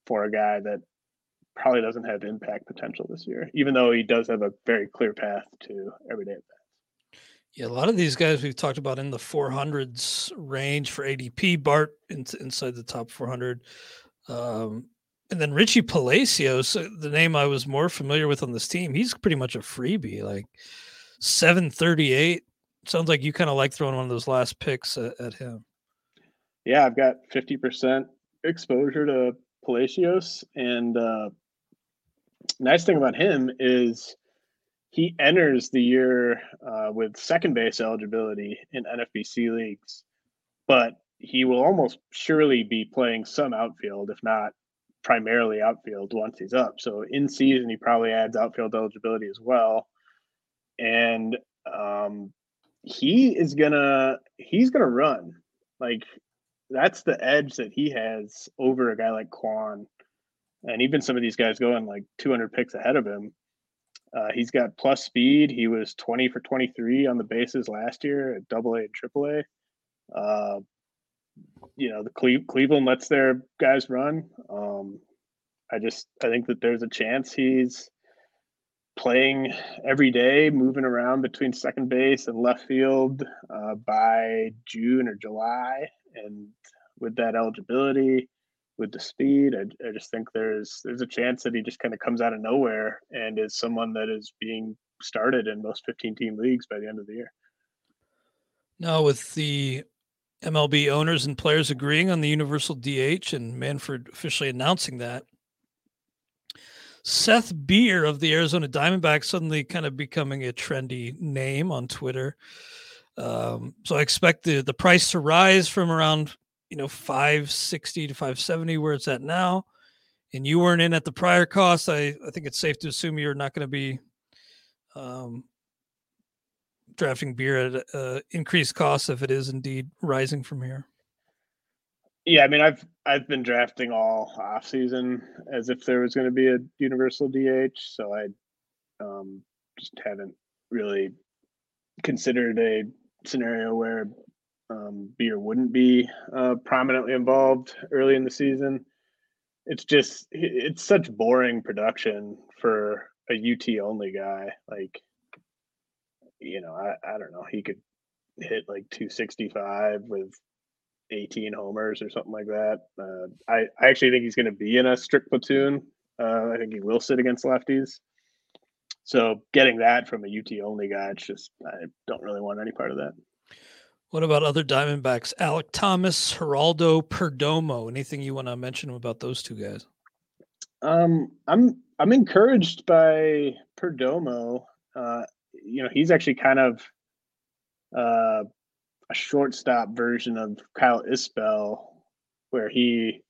for a guy that probably doesn't have impact potential this year, even though he does have a very clear path to everyday at Yeah, a lot of these guys we've talked about in the 400s range for ADP. Bart in, inside the top 400. Um, and then Richie Palacios, the name I was more familiar with on this team, he's pretty much a freebie, like 738 sounds like you kind of like throwing one of those last picks at, at him. Yeah, I've got 50% exposure to Palacios. And uh, nice thing about him is he enters the year uh, with second base eligibility in NFBC leagues, but he will almost surely be playing some outfield, if not primarily outfield, once he's up. So in season, he probably adds outfield eligibility as well. And um, he is gonna he's gonna run like that's the edge that he has over a guy like Kwan, and even some of these guys going like 200 picks ahead of him. Uh, he's got plus speed. He was 20 for 23 on the bases last year at Double A and Triple A. Uh, you know, the Cle- Cleveland lets their guys run. Um, I just I think that there's a chance he's playing every day, moving around between second base and left field uh, by June or July. And with that eligibility, with the speed, I, I just think there's there's a chance that he just kind of comes out of nowhere and is someone that is being started in most 15 team leagues by the end of the year. Now, with the MLB owners and players agreeing on the universal DH and Manfred officially announcing that, Seth Beer of the Arizona Diamondbacks suddenly kind of becoming a trendy name on Twitter. Um, so I expect the the price to rise from around you know 560 to 570 where it's at now. And you weren't in at the prior cost. I, I think it's safe to assume you're not going to be um, drafting beer at uh, increased cost if it is indeed rising from here? Yeah, I mean, I've I've been drafting all off season as if there was going to be a universal DH, so I um, just haven't really considered a scenario where um, be or wouldn't be uh, prominently involved early in the season. It's just it's such boring production for a UT only guy. Like, you know, I, I don't know, he could hit like 265 with 18 homers or something like that. Uh, I, I actually think he's going to be in a strict platoon. Uh, I think he will sit against lefties. So getting that from a UT only guy, it's just I don't really want any part of that. What about other Diamondbacks? Alec Thomas, Geraldo Perdomo. Anything you want to mention about those two guys? Um, I'm I'm encouraged by Perdomo. Uh, you know, he's actually kind of uh, a shortstop version of Kyle Isbel, where he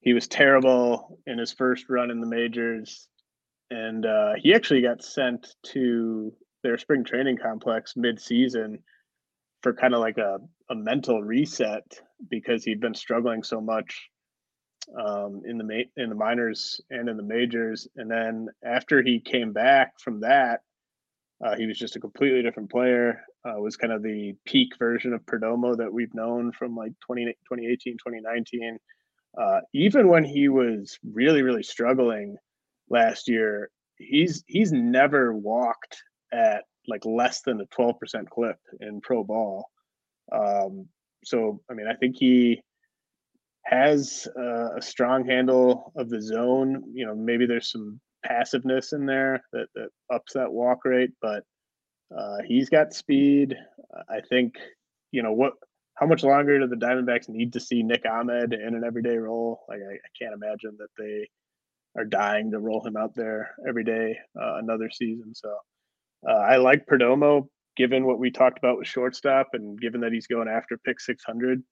he was terrible in his first run in the majors, and uh, he actually got sent to their spring training complex mid-season for kind of like a, a mental reset because he'd been struggling so much um, in the ma- in the minors and in the majors. And then after he came back from that, uh, he was just a completely different player. Uh, was kind of the peak version of Perdomo that we've known from like 20, 2018, 2019. Uh, even when he was really, really struggling last year, he's he's never walked at like less than a 12% clip in pro ball. Um, so, I mean, I think he has uh, a strong handle of the zone. You know, maybe there's some passiveness in there that, that ups that walk rate, but uh, he's got speed. I think, you know, what, how much longer do the Diamondbacks need to see Nick Ahmed in an everyday role? Like, I, I can't imagine that they are dying to roll him out there every day uh, another season. So uh, I like Perdomo, given what we talked about with shortstop, and given that he's going after pick 600.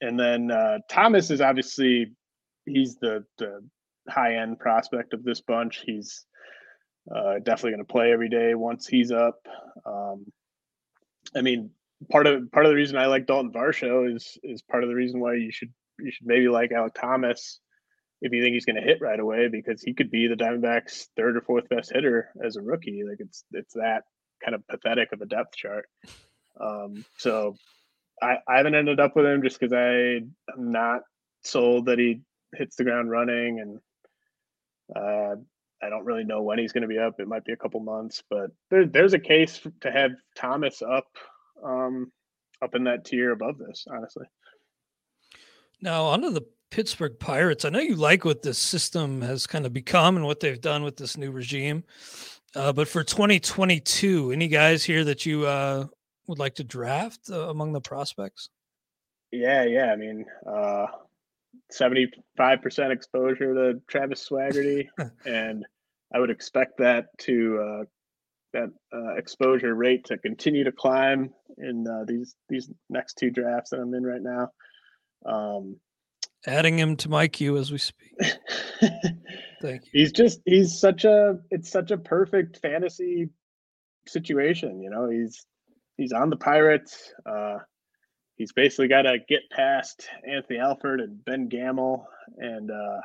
And then uh, Thomas is obviously he's the the high end prospect of this bunch. He's uh, definitely going to play every day once he's up. Um, I mean, part of part of the reason I like Dalton Varsho is is part of the reason why you should you should maybe like Alec Thomas if you think he's going to hit right away because he could be the Diamondbacks' third or fourth best hitter as a rookie. Like it's it's that kind of pathetic of a depth chart. Um, so I, I haven't ended up with him just because I am not sold that he hits the ground running, and uh, I don't really know when he's going to be up. It might be a couple months, but there, there's a case to have Thomas up um, up in that tier above this, honestly. Now, under the Pittsburgh Pirates. I know you like what this system has kind of become and what they've done with this new regime. Uh, but for 2022, any guys here that you uh, would like to draft uh, among the prospects? Yeah, yeah. I mean, uh, 75% exposure to Travis Swaggerty, and I would expect that to uh, that uh, exposure rate to continue to climb in uh, these these next two drafts that I'm in right now. Um, Adding him to my queue as we speak. Thank you. He's just he's such a it's such a perfect fantasy situation. You know, he's he's on the Pirates. Uh, he's basically got to get past Anthony Alford and Ben Gamel, and uh,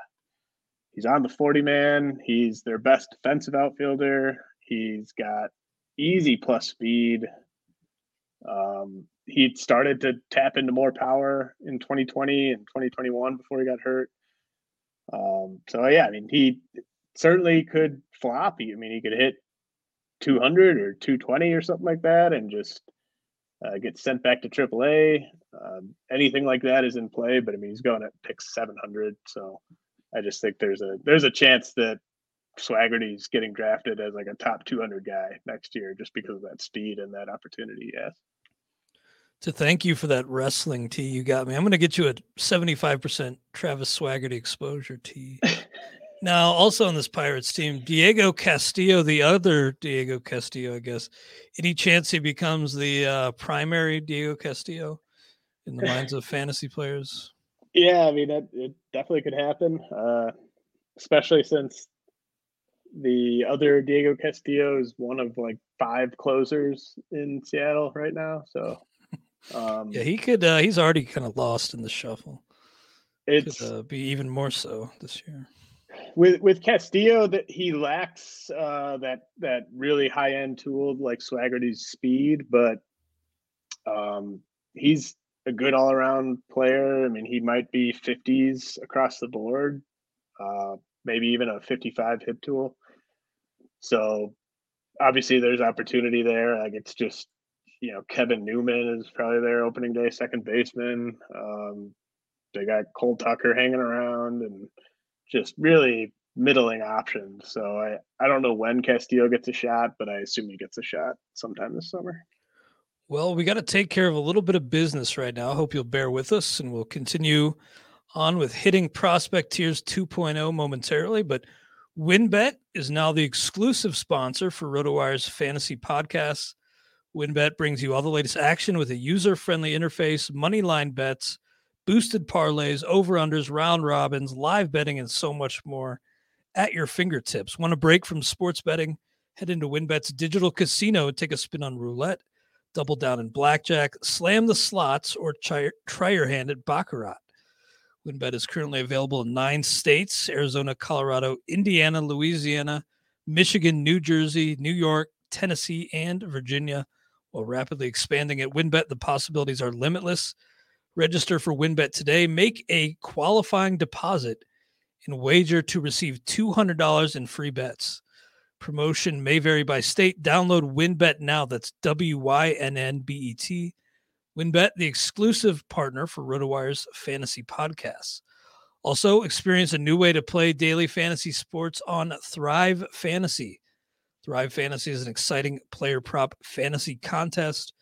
he's on the 40 man. He's their best defensive outfielder. He's got easy plus speed. Um, he started to tap into more power in 2020 and 2021 before he got hurt. Um, so yeah, I mean, he certainly could flop. I mean, he could hit 200 or 220 or something like that, and just uh, get sent back to AAA. Um, anything like that is in play, but I mean, he's going at pick 700, so I just think there's a there's a chance that Swaggerty's getting drafted as like a top 200 guy next year just because of that speed and that opportunity. Yes to thank you for that wrestling tee you got me. I'm going to get you a 75% Travis Swaggerty exposure tee. now, also on this Pirates team, Diego Castillo, the other Diego Castillo, I guess. Any chance he becomes the uh, primary Diego Castillo in the minds of fantasy players? Yeah, I mean, it, it definitely could happen, uh, especially since the other Diego Castillo is one of like five closers in Seattle right now. So um, yeah, he could. Uh, he's already kind of lost in the shuffle. It's could, uh, be even more so this year. With with Castillo, that he lacks uh, that that really high end tool like Swaggerty's speed, but um, he's a good all around player. I mean, he might be 50s across the board, uh, maybe even a 55 hit tool. So obviously, there's opportunity there. Like it's just you know Kevin Newman is probably their opening day second baseman. Um, they got Cole Tucker hanging around and just really middling options. So I, I don't know when Castillo gets a shot, but I assume he gets a shot sometime this summer. Well, we got to take care of a little bit of business right now. I hope you'll bear with us and we'll continue on with hitting prospect tiers 2.0 momentarily. But WynnBET is now the exclusive sponsor for RotoWire's fantasy podcasts. WynnBET brings you all the latest action with a user friendly interface, money line bets, boosted parlays, over unders, round robins, live betting, and so much more at your fingertips. Want a break from sports betting? Head into WynnBET's digital casino and take a spin on roulette, double down in blackjack, slam the slots, or try, try your hand at Baccarat. WynnBET is currently available in nine states Arizona, Colorado, Indiana, Louisiana, Michigan, New Jersey, New York, Tennessee, and Virginia. While rapidly expanding at WynnBET. the possibilities are limitless. Register for WynnBET today. Make a qualifying deposit and wager to receive $200 in free bets. Promotion may vary by state. Download WynnBET now. That's W Y N N B E T. WynnBET, the exclusive partner for RotoWire's fantasy podcasts. Also, experience a new way to play daily fantasy sports on Thrive Fantasy. Thrive Fantasy is an exciting player prop fantasy contest.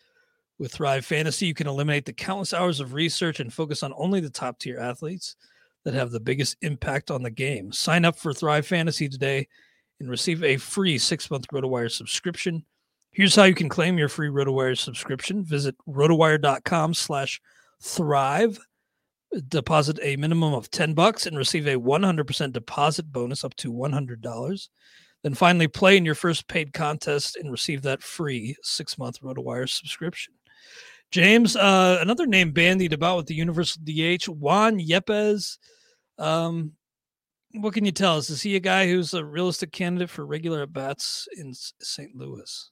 With Thrive Fantasy, you can eliminate the countless hours of research and focus on only the top tier athletes that have the biggest impact on the game. Sign up for Thrive Fantasy today and receive a free six month RotoWire subscription. Here's how you can claim your free RotoWire subscription. Visit rotowire.com slash thrive. Deposit a minimum of 10 bucks and receive a 100% deposit bonus up to $100. Then finally, play in your first paid contest and receive that free six month RotoWire subscription. James, uh, another name bandied about with the Universal DH, Juan Yepez. Um, what can you tell us? Is he a guy who's a realistic candidate for regular at bats in St. Louis?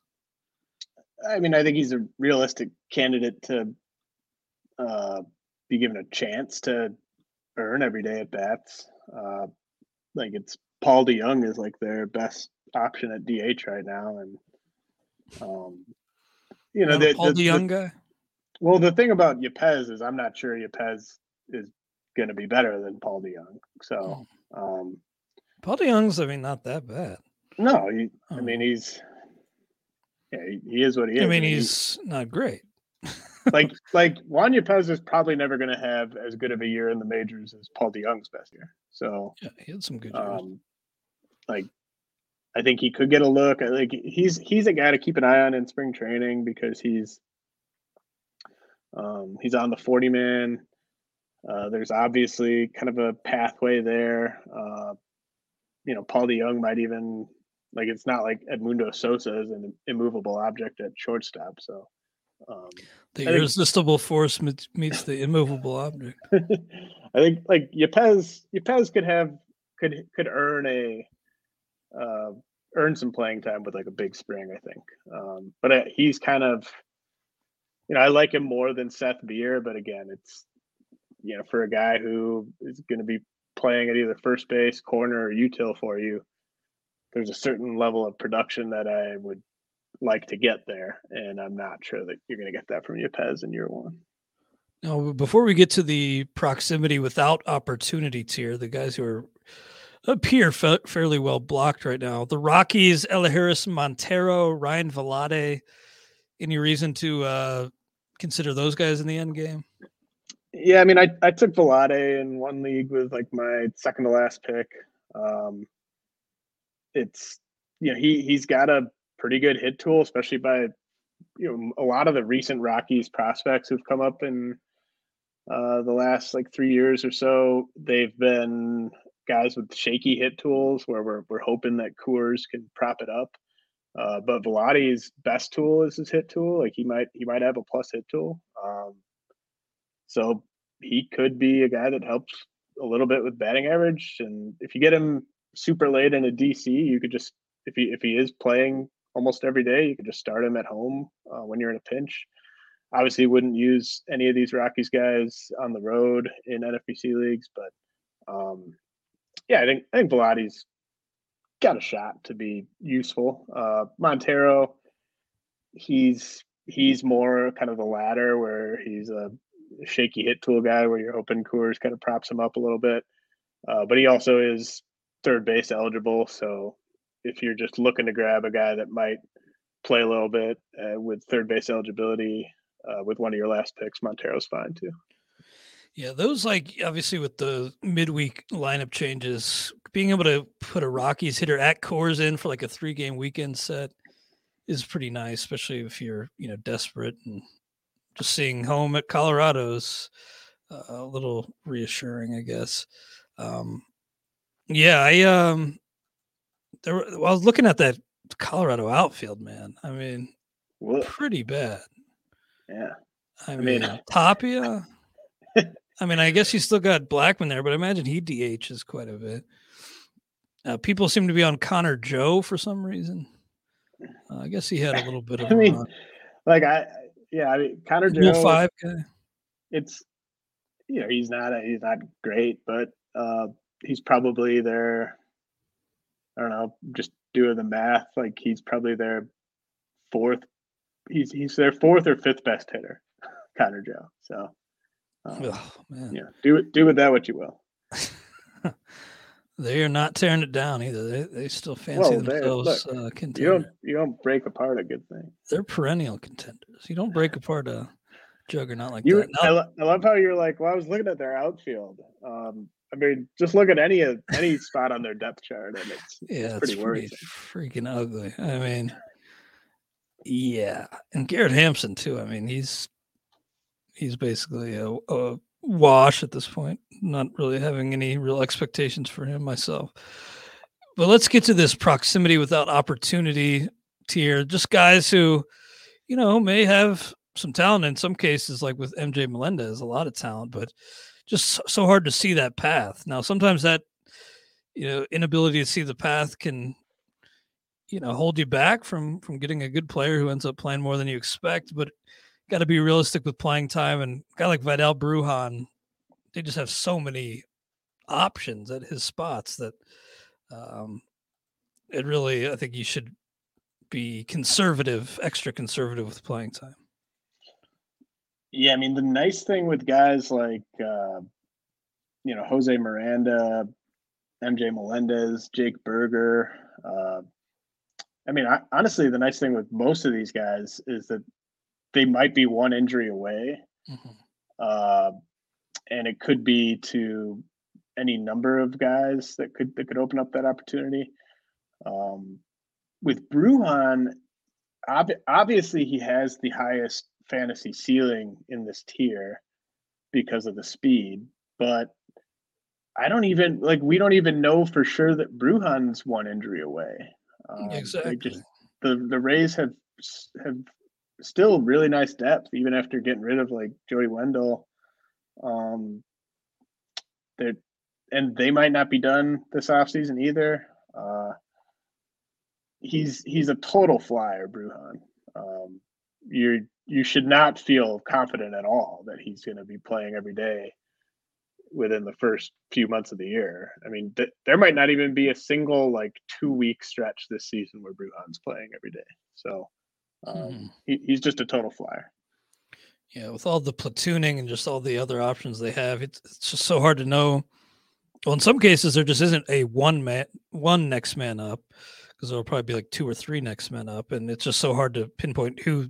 I mean, I think he's a realistic candidate to uh, be given a chance to earn every day at bats. Uh, like it's Paul DeJong is like their best option at DH right now, and um, you know, the, Paul the, DeJong the, guy. Well, the thing about Yepez is I'm not sure Yepez is going to be better than Paul DeJong. So, hmm. um, Paul DeJong's I mean, not that bad. No, he, oh. I mean, he's yeah, he, he, is what he is. I mean, he's, he's not great. like like Juan Yepez is probably never going to have as good of a year in the majors as Paul DeJong's best year. So yeah, he had some good years. Um, like I think he could get a look. Like he's he's a guy to keep an eye on in spring training because he's um, he's on the 40 man. Uh, there's obviously kind of a pathway there. Uh, you know, Paul DeJong might even like it's not like Edmundo Sosa is an immovable object at shortstop. So um, the irresistible force meets the immovable object. I think like Yepez Yepez could have could could earn a uh, earn some playing time with like a big spring. I think, um, but uh, he's kind of you know I like him more than Seth Beer, but again, it's you know for a guy who is going to be playing at either first base, corner, or util for you, there's a certain level of production that I would like to get there, and I'm not sure that you're going to get that from Yepez in year one. Now, before we get to the proximity without opportunity tier, the guys who are appear fa- fairly well blocked right now. The Rockies, Elehuris Montero, Ryan Vilade. Any reason to uh, consider those guys in the end game? Yeah, I mean, I, I took Vilade in one league with like my second to last pick. Um, it's you know he he's got a pretty good hit tool, especially by you know a lot of the recent Rockies prospects who've come up in uh, the last like three years or so. They've been guys with shaky hit tools where we're we're hoping that Coors can prop it up. Uh, but Vilade's best tool is his hit tool. Like he might he might have a plus hit tool. Um, so he could be a guy that helps a little bit with batting average. And if you get him super late in a DC, you could just if he if he is playing almost every day, you could just start him at home uh, when you're in a pinch. Obviously, wouldn't use any of these Rockies guys on the road in NFBC leagues, but um, yeah, I think I think Vilade's got a shot to be useful. Uh, Montero, he's he's more kind of the latter where he's a shaky hit tool guy where you're hoping Coors kind of props him up a little bit. Uh, but he also is third base eligible. So if you're just looking to grab a guy that might play a little bit uh, with third base eligibility uh, with one of your last picks, Montero's fine too. Yeah, those like obviously with the midweek lineup changes, being able to put a Rockies hitter at Coors in for like a three game weekend set is pretty nice, especially if you're you know desperate and just seeing home at Colorado's uh, a little reassuring, I guess. Um, yeah, I um, there. Well, I was looking at that Colorado outfield, man. I mean, what? pretty bad. Yeah. I, I mean, mean Tapia. I mean, I guess you still got Blackmon there, but I imagine he DHs quite a bit. Uh, people seem to be on Connor Joe for some reason. Uh, I guess he had a little bit of. I mean, run. like I, yeah, I mean Connor Joe. Five guy. It's, you know, he's not a, he's not great, but uh, he's probably there. I don't know, just doing the math. Like he's probably their fourth. He's he's their fourth or fifth best hitter, Connor Joe. So um, oh, man. Yeah, do do with that what you will. they are not tearing it down either. They they still fancy well, themselves look, uh, contenders. You don't you don't break apart a good thing. They're perennial contenders. You don't break apart a juggernaut like you, that. Now, I, lo- I, love how you're like. Well, I was looking at their outfield. Um, I mean, just look at any of any spot on their depth chart, and it's yeah, it's pretty, pretty freaking ugly. I mean, yeah, and Garrett Hampson too. I mean, he's he's basically a, a wash at this point. Not really having any real expectations for him myself. But let's get to this proximity without opportunity tier. Just guys who, you know, may have some talent in some cases, like with MJ Melendez, a lot of talent, but just so hard to see that path. Now, sometimes that, you know, inability to see the path can, you know, hold you back from from getting a good player who ends up playing more than you expect. But got to be realistic with playing time. And guy like Vidal Bruján, they just have so many options at his spots that um, it really, I think you should be conservative, extra conservative with playing time. Yeah, I mean the nice thing with guys like uh, you know Jose Miranda, MJ Melendez, Jake Burger. Uh, I mean, I, honestly, the nice thing with most of these guys is that they might be one injury away. Mm-hmm. Uh, and it could be to any number of guys that could that could open up that opportunity. Um, with Bruján, ob- obviously he has the highest fantasy ceiling in this tier because of the speed, but I don't even like we don't even know for sure that Bruján's one injury away. Um, exactly. Just, the the Rays have have still really nice depth, even after getting rid of like Joey Wendle. Um, they and they might not be done this offseason either. Uh, he's he's a total flyer, Bruján. Um, you you should not feel confident at all that he's going to be playing every day within the first few months of the year. I mean, th- there might not even be a single like two week stretch this season where Bruján's playing every day. So um, mm-hmm. he, he's just a total flyer. Yeah, with all the platooning and just all the other options they have, it's, it's just so hard to know. Well, in some cases, there just isn't a one man, one next man up, because there'll probably be like two or three next men up, and it's just so hard to pinpoint who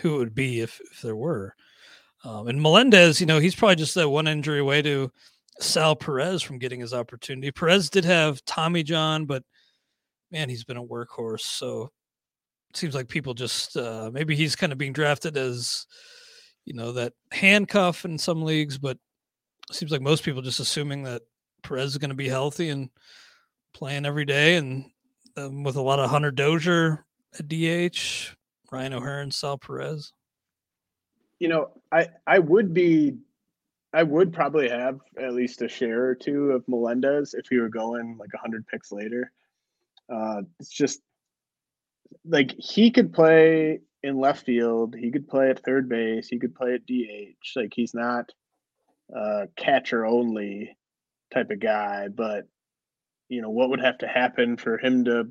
who it would be if if there were. Um, and Melendez, you know, he's probably just that one injury away to Sal Perez from getting his opportunity. Perez did have Tommy John, but man, he's been a workhorse. So seems like people just uh, maybe he's kind of being drafted as you know that handcuff in some leagues, but seems like most people just assuming that Perez is going to be healthy and playing every day, and um, with a lot of Hunter Dozier at DH, Ryan O'Hearn, Sal Perez. You know, I I would be, I would probably have at least a share or two of Melendez if he were going like hundred picks later. Uh, it's just like he could play in left field. He could play at third base. He could play at DH. Like he's not a catcher only type of guy. But you know what would have to happen for him to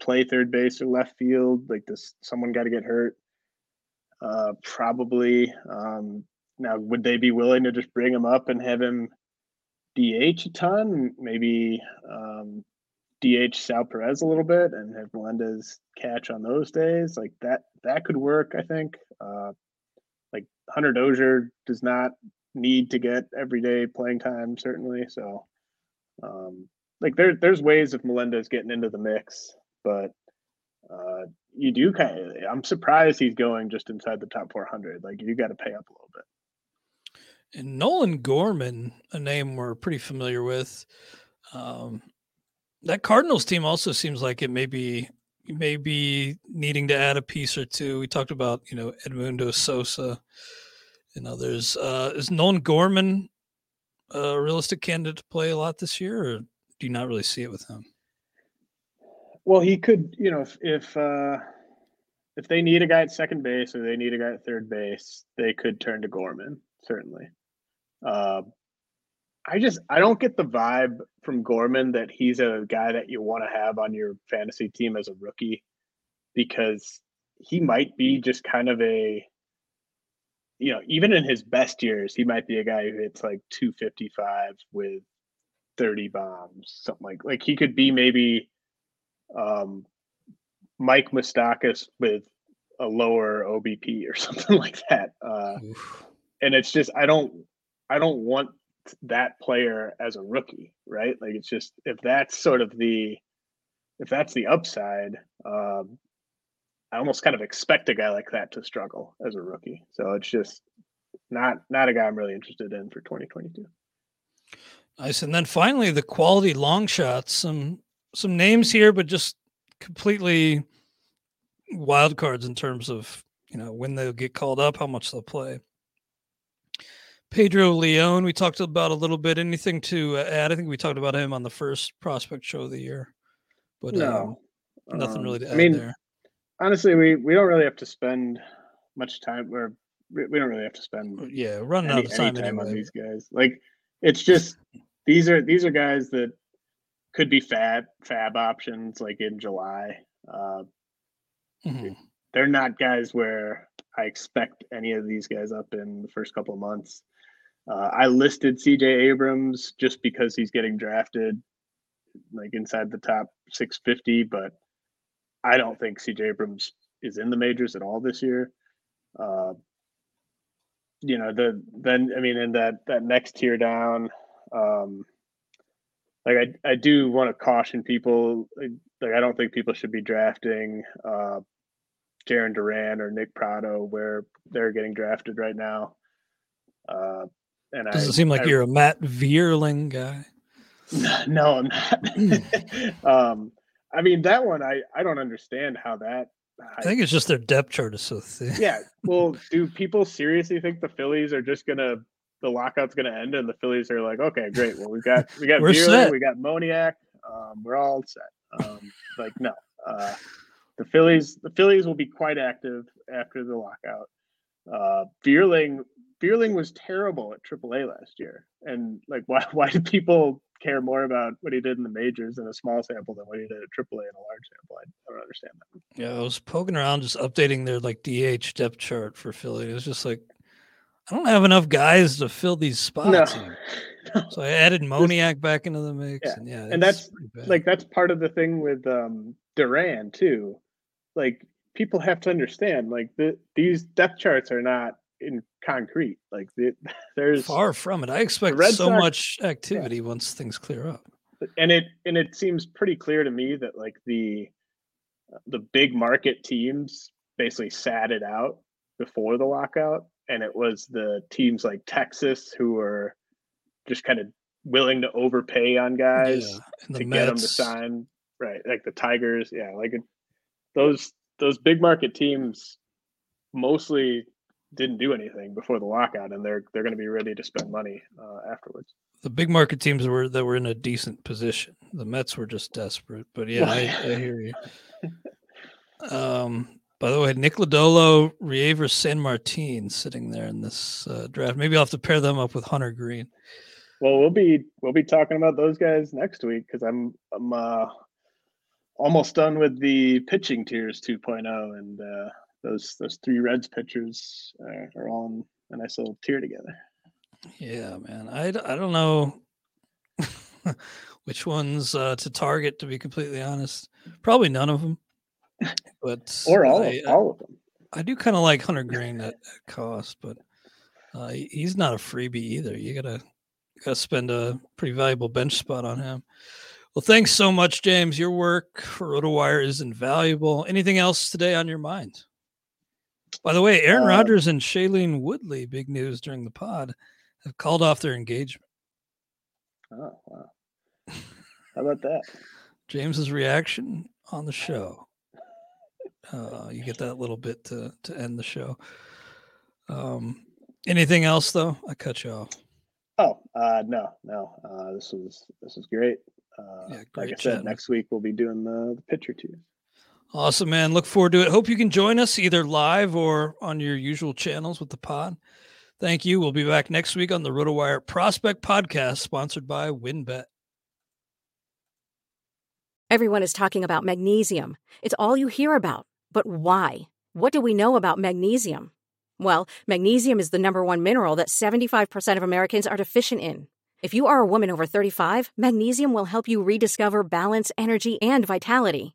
play third base or left field? Like this, someone got to get hurt. Uh, probably. Um, now, would they be willing to just bring him up and have him DH a ton? Maybe um, DH Sal Perez a little bit and have Melendez catch on those days. Like that, that could work. I think. Uh, like Hunter Dozier does not need to get everyday playing time, certainly. So, um, like there, there's ways of Melendez getting into the mix, but uh, you do kind of. I'm surprised he's going just inside the top 400. Like you got to pay up a little bit. And Nolan Gorman, a name we're pretty familiar with. Um, that Cardinals team also seems like it may be may be needing to add a piece or two. We talked about you know Edmundo Sosa and others. Uh, is Nolan Gorman a realistic candidate to play a lot this year, or do you not really see it with him? Well, he could. You know, if if, uh, if they need a guy at second base or they need a guy at third base, they could turn to Gorman certainly. Uh, I just I don't get the vibe from Gorman that he's a guy that you want to have on your fantasy team as a rookie because he might be just kind of a you know, even in his best years, he might be a guy who hits like 255 with 30 bombs, something like like he could be maybe um Mike Moustakas with a lower OBP or something like that. Uh, and it's just I don't I don't want that player as a rookie, right? Like it's just if that's sort of the if that's the upside, um, I almost kind of expect a guy like that to struggle as a rookie. So it's just not not a guy I'm really interested in for 2022. Nice. And then finally the quality long shots. Some some names here, but just completely wild cards in terms of you know when they'll get called up, how much they'll play. Pedro Leon, we talked about a little bit. Anything to uh, add? I think we talked about him on the first prospect show of the year, but no, um, nothing um, really to add I mean, there. Honestly, we we don't really have to spend much time, or we don't really have to spend. Uh, yeah, running any, out of time, time anyway. on these guys. Like it's just these are these are guys that could be fab fab options like in July. Uh, mm-hmm. They're not guys where I expect any of these guys up in the first couple of months. Uh, I listed CJ Abrams just because he's getting drafted like inside the top 650, but I don't think CJ Abrams is in the majors at all this year. Uh, you know, the then I mean, in that that next tier down, um, like I I do want to caution people. Like, I don't think people should be drafting uh, Jarren Duran or Nick Pratto where they're getting drafted right now. Uh, and does I, it seem like I, you're a Matt Vierling guy? No, I'm not. Um, I mean that one, I I don't understand how that. I, I think it's just their depth chart is so thin. Yeah. Well, do people seriously think the Phillies are just gonna the lockout's gonna end and the Phillies are like, okay, great. Well, we got we got Vierling, we got Moniak, um, we're all set. Um, like no, uh, the Phillies the Phillies will be quite active after the lockout. Uh, Vierling Vierling was terrible at AAA last year, and like, why why do people care more about what he did in the majors in a small sample than what he did at AAA in a large sample? I, don't understand that. Yeah, I was poking around just updating their like DH depth chart for Philly. It was just like, I don't have enough guys to fill these spots. No. So I added Moniak back into the mix. Yeah. And, yeah, and that's like that's part of the thing with um Duran too. Like people have to understand, like the these depth charts are not in concrete. Like it, there's far from it. I expect so Sox, much activity yeah. once things clear up. And it and it seems pretty clear to me that like the the big market teams basically sat it out before the lockout, and it was the teams like Texas who were just kind of willing to overpay on guys Yeah, and the to get them to sign. Right, like the Tigers, yeah, like it, those those big market teams mostly didn't do anything before the lockout, and they're they're going to be ready to spend money uh, afterwards. the big market teams were that were in a decent position. The Mets were just desperate, but yeah, I, I hear you. Um, by the way, Nick Lodolo, Reiver Sanmartin sitting there in this uh, draft. Maybe I'll have to pair them up with Hunter Greene. Well, we'll be we'll be talking about those guys next week because I'm I'm uh, almost done with the pitching tiers 2.0, and uh, those those three Reds pitchers are, are all in a nice little tier together. Yeah, man. I, I don't know which ones uh, to target, to be completely honest. Probably none of them. But Or all I, of, all of them. I do kind of like Hunter Greene at, at cost, but uh, he's not a freebie either. You gotta gotta spend a pretty valuable bench spot on him. Well, thanks so much, James. Your work for RotoWire is invaluable. Anything else today on your mind? By the way, Aaron Uh, Rodgers and Shailene Woodley, big news during the pod, have called off their engagement. Oh wow! How about that? James's reaction on the show. Uh, you get that little bit to to end the show. Um, anything else though? I cut you off. Oh uh, no, no. Uh, this was this was great. Uh, Yeah, like I said, chatting. next week we'll be doing the, the pitcher tiers. Awesome, man. Look forward to it. Hope you can join us either live or on your usual channels with the pod. Thank you. We'll be back next week on the RotoWire Prospect Podcast, sponsored by WynnBET. Everyone is talking about magnesium. It's all you hear about. But why? What do we know about magnesium? Well, magnesium is the number one mineral that 75% of Americans are deficient in. If you are a woman over 35, magnesium will help you rediscover balance, energy, and vitality.